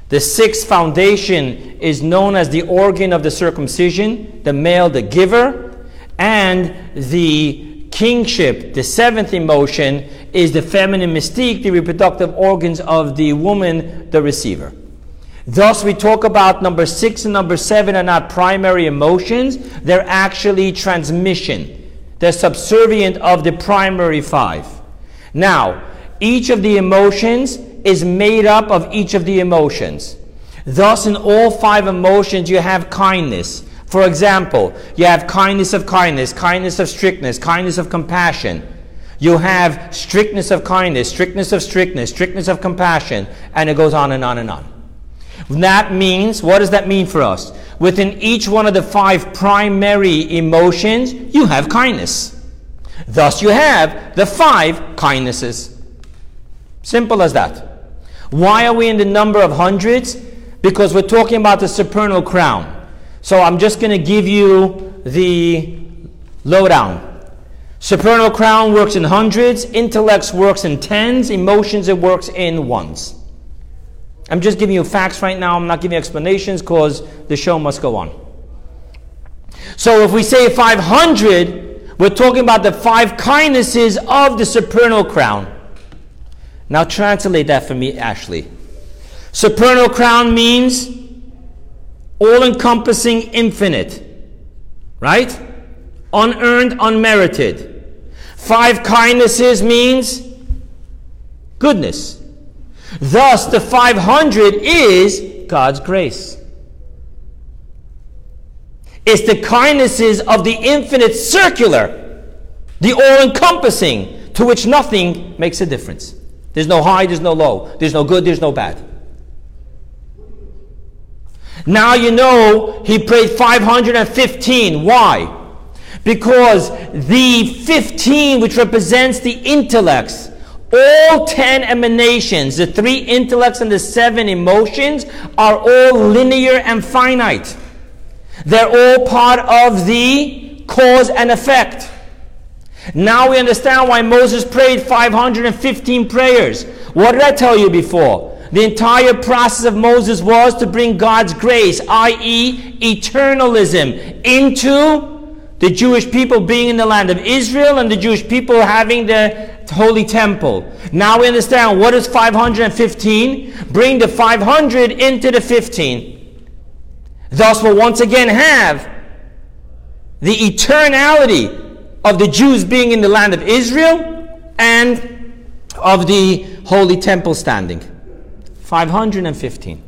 The sixth foundation is known as the organ of the circumcision, the male, the giver, and the kingship, the seventh emotion, is the feminine mystique, the reproductive organs of the woman, the receiver. Thus, we talk about number six and number seven are not primary emotions, they're actually transmission. They're subservient of the primary five. Now, each of the emotions is made up of each of the emotions. Thus, in all five emotions, you have kindness. For example, you have kindness of kindness, kindness of strictness, kindness of compassion. You have strictness of kindness, strictness of strictness, strictness of compassion, and it goes on and on and on. That means, what does that mean for us? Within each one of the five primary emotions, you have kindness. Thus, you have the five kindnesses. Simple as that. Why are we in the number of hundreds? Because we're talking about the supernal crown. So I'm just going to give you the lowdown. Supernal crown works in hundreds, intellects works in tens, emotions it works in ones. I'm just giving you facts right now. I'm not giving explanations because the show must go on. So if we say 500, we're talking about the five kindnesses of the supernal crown. Now translate that for me, Ashley. Supernal crown means all encompassing, infinite. Right? Unearned, unmerited. Five kindnesses means goodness. Thus, the 500 is God's grace. It's the kindnesses of the infinite circular, the all encompassing, to which nothing makes a difference. There's no high, there's no low, there's no good, there's no bad. Now you know he prayed 515. Why? Because the 15, which represents the intellects, all ten emanations, the three intellects and the seven emotions, are all linear and finite. They're all part of the cause and effect. Now we understand why Moses prayed 515 prayers. What did I tell you before? The entire process of Moses was to bring God's grace, i.e., eternalism, into the Jewish people being in the land of Israel and the Jewish people having the holy temple. Now we understand what is 515. Bring the 500 into the 15. Thus, we'll once again have the eternality of the Jews being in the land of Israel and of the holy temple standing. 515.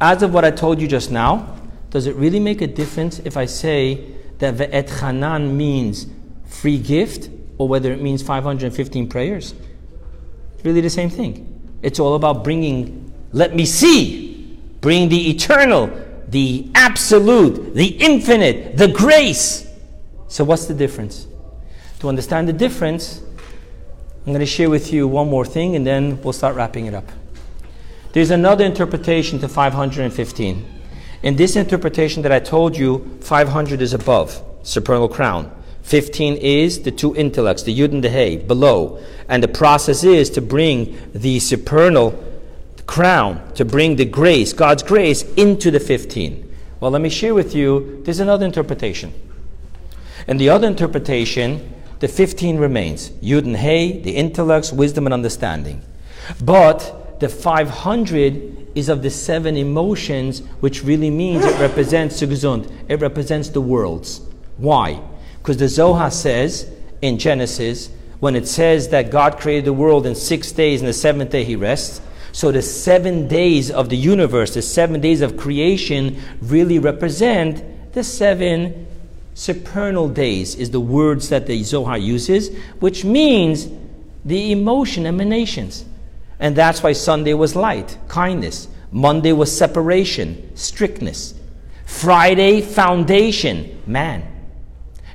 As of what I told you just now, does it really make a difference if I say that Va'etchanan means free gift or whether it means 515 prayers? It's really the same thing. It's all about bringing, let me see, bring the eternal, the absolute, the infinite, the grace. So, what's the difference? To understand the difference, I'm going to share with you one more thing and then we'll start wrapping it up. There's another interpretation to 515. In this interpretation that I told you, 500 is above, supernal crown. 15 is the two intellects, the yud and the hey, below. And the process is to bring the supernal crown, to bring the grace, God's grace, into the 15. Well, let me share with you, there's another interpretation. And the other interpretation, the 15 remains yud and hey, the intellects, wisdom, and understanding. But the 500 is of the seven emotions, which really means it represents Sugzund. It represents the worlds. Why? Because the Zohar says in Genesis, when it says that God created the world in six days and the seventh day he rests, so the seven days of the universe, the seven days of creation, really represent the seven supernal days, is the words that the Zohar uses, which means the emotion emanations. And that's why Sunday was light, kindness. Monday was separation, strictness. Friday, foundation, man.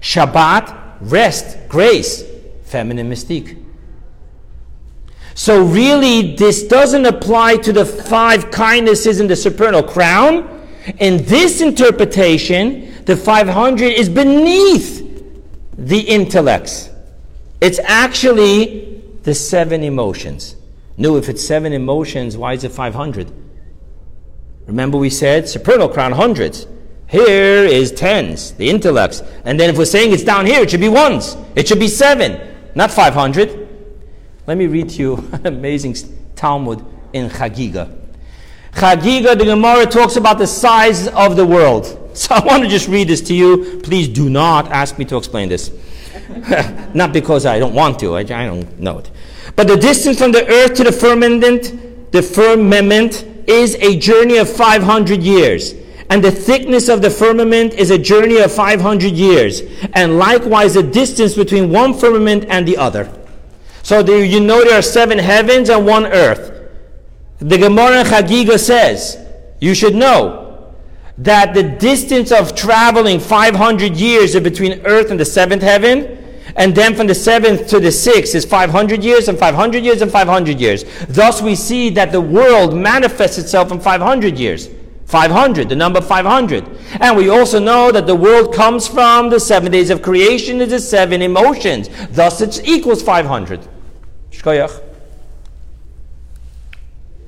Shabbat, rest, grace, feminine mystique. So, really, this doesn't apply to the five kindnesses in the supernal crown. In this interpretation, the 500 is beneath the intellects. It's actually the seven emotions. No, if it's seven emotions, why is it 500? Remember, we said supernal crown hundreds. Here is tens, the intellects. And then if we're saying it's down here, it should be ones. It should be seven, not 500. Let me read to you an amazing Talmud in Chagiga. Chagiga, the Gemara talks about the size of the world. So I want to just read this to you. Please do not ask me to explain this. not because I don't want to, I, I don't know it. But the distance from the earth to the firmament, the firmament is a journey of 500 years. And the thickness of the firmament is a journey of 500 years. And likewise, the distance between one firmament and the other. So you know there are seven heavens and one earth. The Gemara Chagiga says, you should know that the distance of traveling 500 years between earth and the seventh heaven, and then from the seventh to the sixth is 500 years and 500 years and 500 years. Thus we see that the world manifests itself in 500 years. 500, the number 500. And we also know that the world comes from the seven days of creation is the seven emotions. Thus it equals 500. Shkoyach.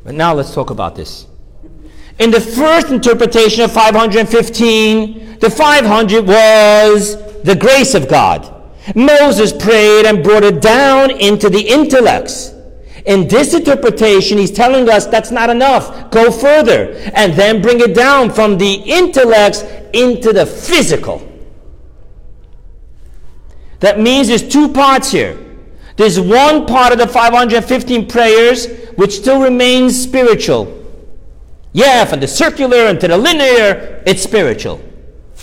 But now let's talk about this. In the first interpretation of 515, the 500 was the grace of God. Moses prayed and brought it down into the intellects. In this interpretation, he's telling us that's not enough. Go further and then bring it down from the intellects into the physical. That means there's two parts here. There's one part of the 515 prayers which still remains spiritual. Yeah, from the circular into the linear, it's spiritual.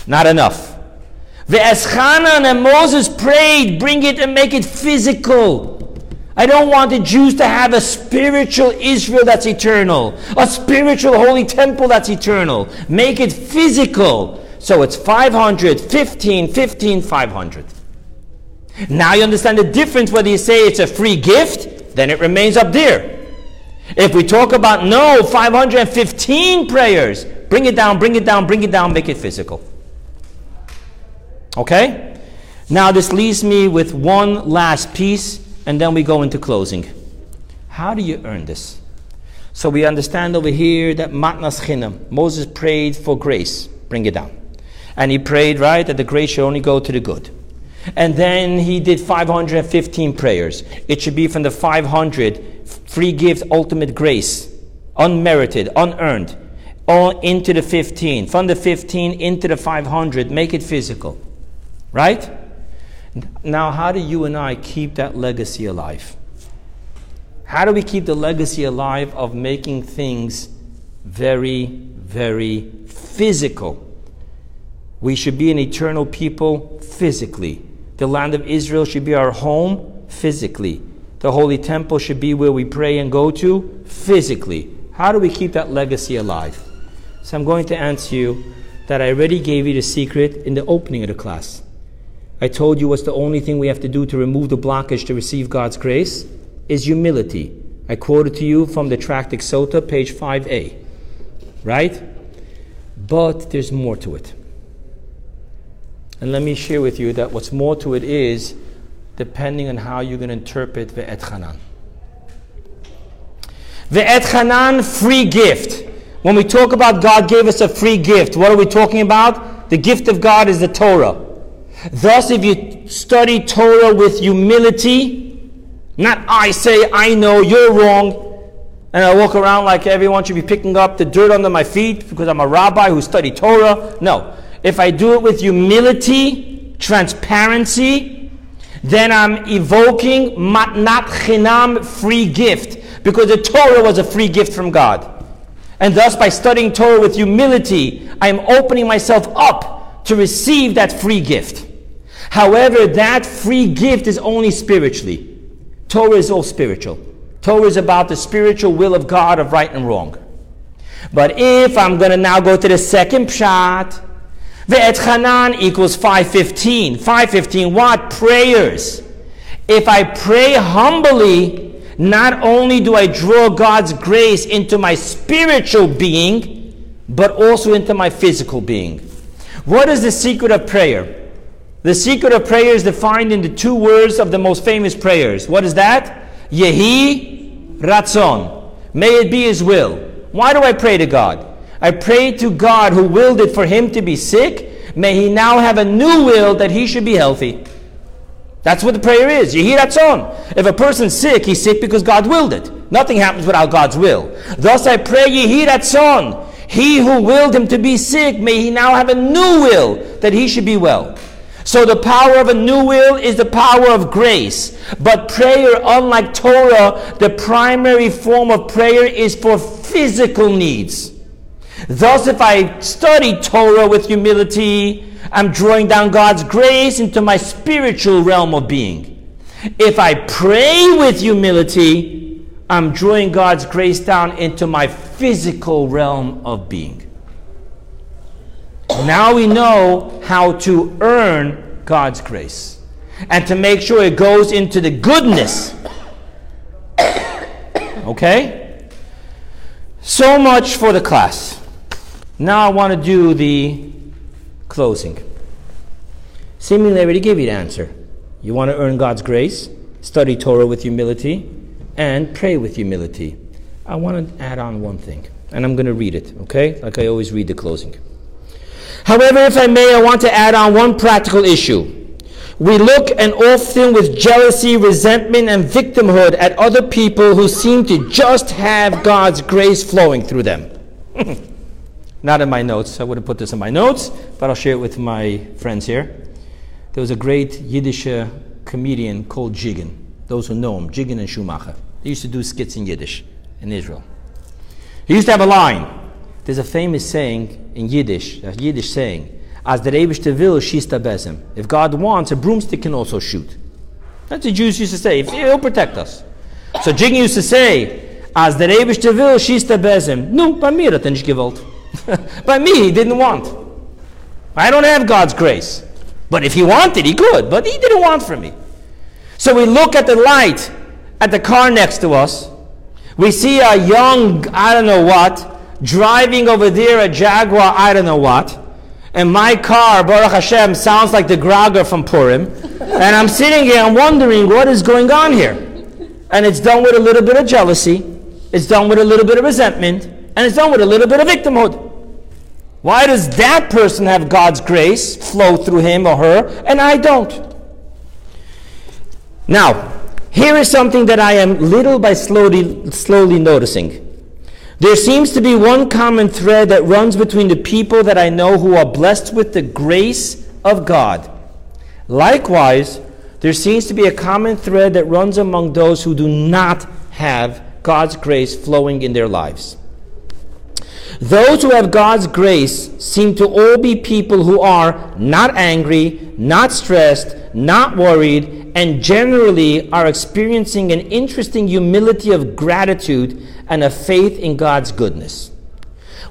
Not enough. Va'eschanan and Moses prayed, bring it and make it physical. I don't want the Jews to have a spiritual Israel that's eternal, a spiritual holy temple that's eternal. Make it physical. So it's 500, 15, 15, 500. Now you understand the difference whether you say it's a free gift, then it remains up there. If we talk about no, 515 prayers, bring it down, bring it down, bring it down, make it physical. Okay? Now this leaves me with one last piece, and then we go into closing. How do you earn this? So we understand over here that matnas chinam, Moses prayed for grace, bring it down. And he prayed, right, that the grace should only go to the good. And then he did 515 prayers. It should be from the 500 free gift, ultimate grace, unmerited, unearned, all into the 15. From the 15 into the 500, make it physical. Right? Now, how do you and I keep that legacy alive? How do we keep the legacy alive of making things very, very physical? We should be an eternal people physically. The land of Israel should be our home physically. The Holy Temple should be where we pray and go to physically. How do we keep that legacy alive? So I'm going to answer you that I already gave you the secret in the opening of the class. I told you what's the only thing we have to do to remove the blockage to receive God's grace is humility. I quoted to you from the Tractate Sota, page 5a. Right? But there's more to it. And let me share with you that what's more to it is depending on how you're going to interpret Va'etchanan. Ve'et Etchanan free gift. When we talk about God gave us a free gift, what are we talking about? The gift of God is the Torah. Thus, if you study Torah with humility, not I say, I know, you're wrong, and I walk around like everyone should be picking up the dirt under my feet because I'm a rabbi who studied Torah. No. If I do it with humility, transparency, then I'm evoking matnat chinam, free gift, because the Torah was a free gift from God. And thus, by studying Torah with humility, I am opening myself up to receive that free gift. However, that free gift is only spiritually. Torah is all spiritual. Torah is about the spiritual will of God of right and wrong. But if I'm going to now go to the second pshat, Va'etchanan equals 515. 515 what? Prayers. If I pray humbly, not only do I draw God's grace into my spiritual being, but also into my physical being. What is the secret of prayer? The secret of prayer is defined in the two words of the most famous prayers. What is that? Yehi Ratzon. May it be His will. Why do I pray to God? I pray to God who willed it for him to be sick. May he now have a new will that he should be healthy. That's what the prayer is. That song? If a person's sick, he's sick because God willed it. Nothing happens without God's will. Thus I pray Yehi Ratzon. He who willed him to be sick, may he now have a new will that he should be well. So the power of a new will is the power of grace. But prayer, unlike Torah, the primary form of prayer is for physical needs. Thus, if I study Torah with humility, I'm drawing down God's grace into my spiritual realm of being. If I pray with humility, I'm drawing God's grace down into my physical realm of being. Now we know how to earn God's grace and to make sure it goes into the goodness. Okay? So much for the class. Now I want to do the closing. Seemingly, I already gave you the answer. You want to earn God's grace, study Torah with humility, and pray with humility. I want to add on one thing, and I'm going to read it, okay? Like I always read the closing. However, if I may, I want to add on one practical issue. We look and often with jealousy, resentment, and victimhood at other people who seem to just have God's grace flowing through them. Not in my notes. I would have put this in my notes, but I'll share it with my friends here. There was a great Yiddish uh, comedian called Dzigan. Those who know him, Dzigan and Shumacher. They used to do skits in Yiddish in Israel. He used to have a line. There's a famous saying in Yiddish, a Yiddish saying, As der Eibishter will, schießt er besem. If God wants, a broomstick can also shoot. That's what the Jews used to say. He'll protect us. So Dzigan used to say, As der Eibishter will, schießt er besem. No, bei mir hat er gewollt. By me, he didn't want. I don't have God's grace. But if he wanted, he could. But he didn't want from me. So we look at the light at the car next to us. We see a young, I don't know what, driving over there a Jaguar, I don't know what. And my car, Baruch Hashem, sounds like the Graga from Purim. and I'm sitting here and wondering what is going on here. And it's done with a little bit of jealousy. It's done with a little bit of resentment and it's done with a little bit of victimhood. Why does that person have God's grace flow through him or her, and I don't? Now, here is something that I am little by slowly, slowly noticing. There seems to be one common thread that runs between the people that I know who are blessed with the grace of God. Likewise, there seems to be a common thread that runs among those who do not have God's grace flowing in their lives. Those who have God's grace seem to all be people who are not angry, not stressed, not worried, and generally are experiencing an interesting humility of gratitude and a faith in God's goodness.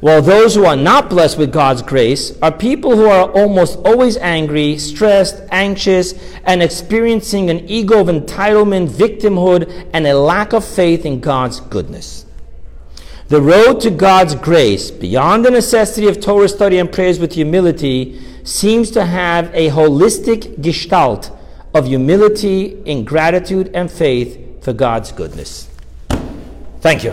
While those who are not blessed with God's grace are people who are almost always angry, stressed, anxious, and experiencing an ego of entitlement, victimhood, and a lack of faith in God's goodness. The road to God's grace, beyond the necessity of Torah study and prayers with humility, seems to have a holistic gestalt of humility in gratitude and faith for God's goodness. Thank you.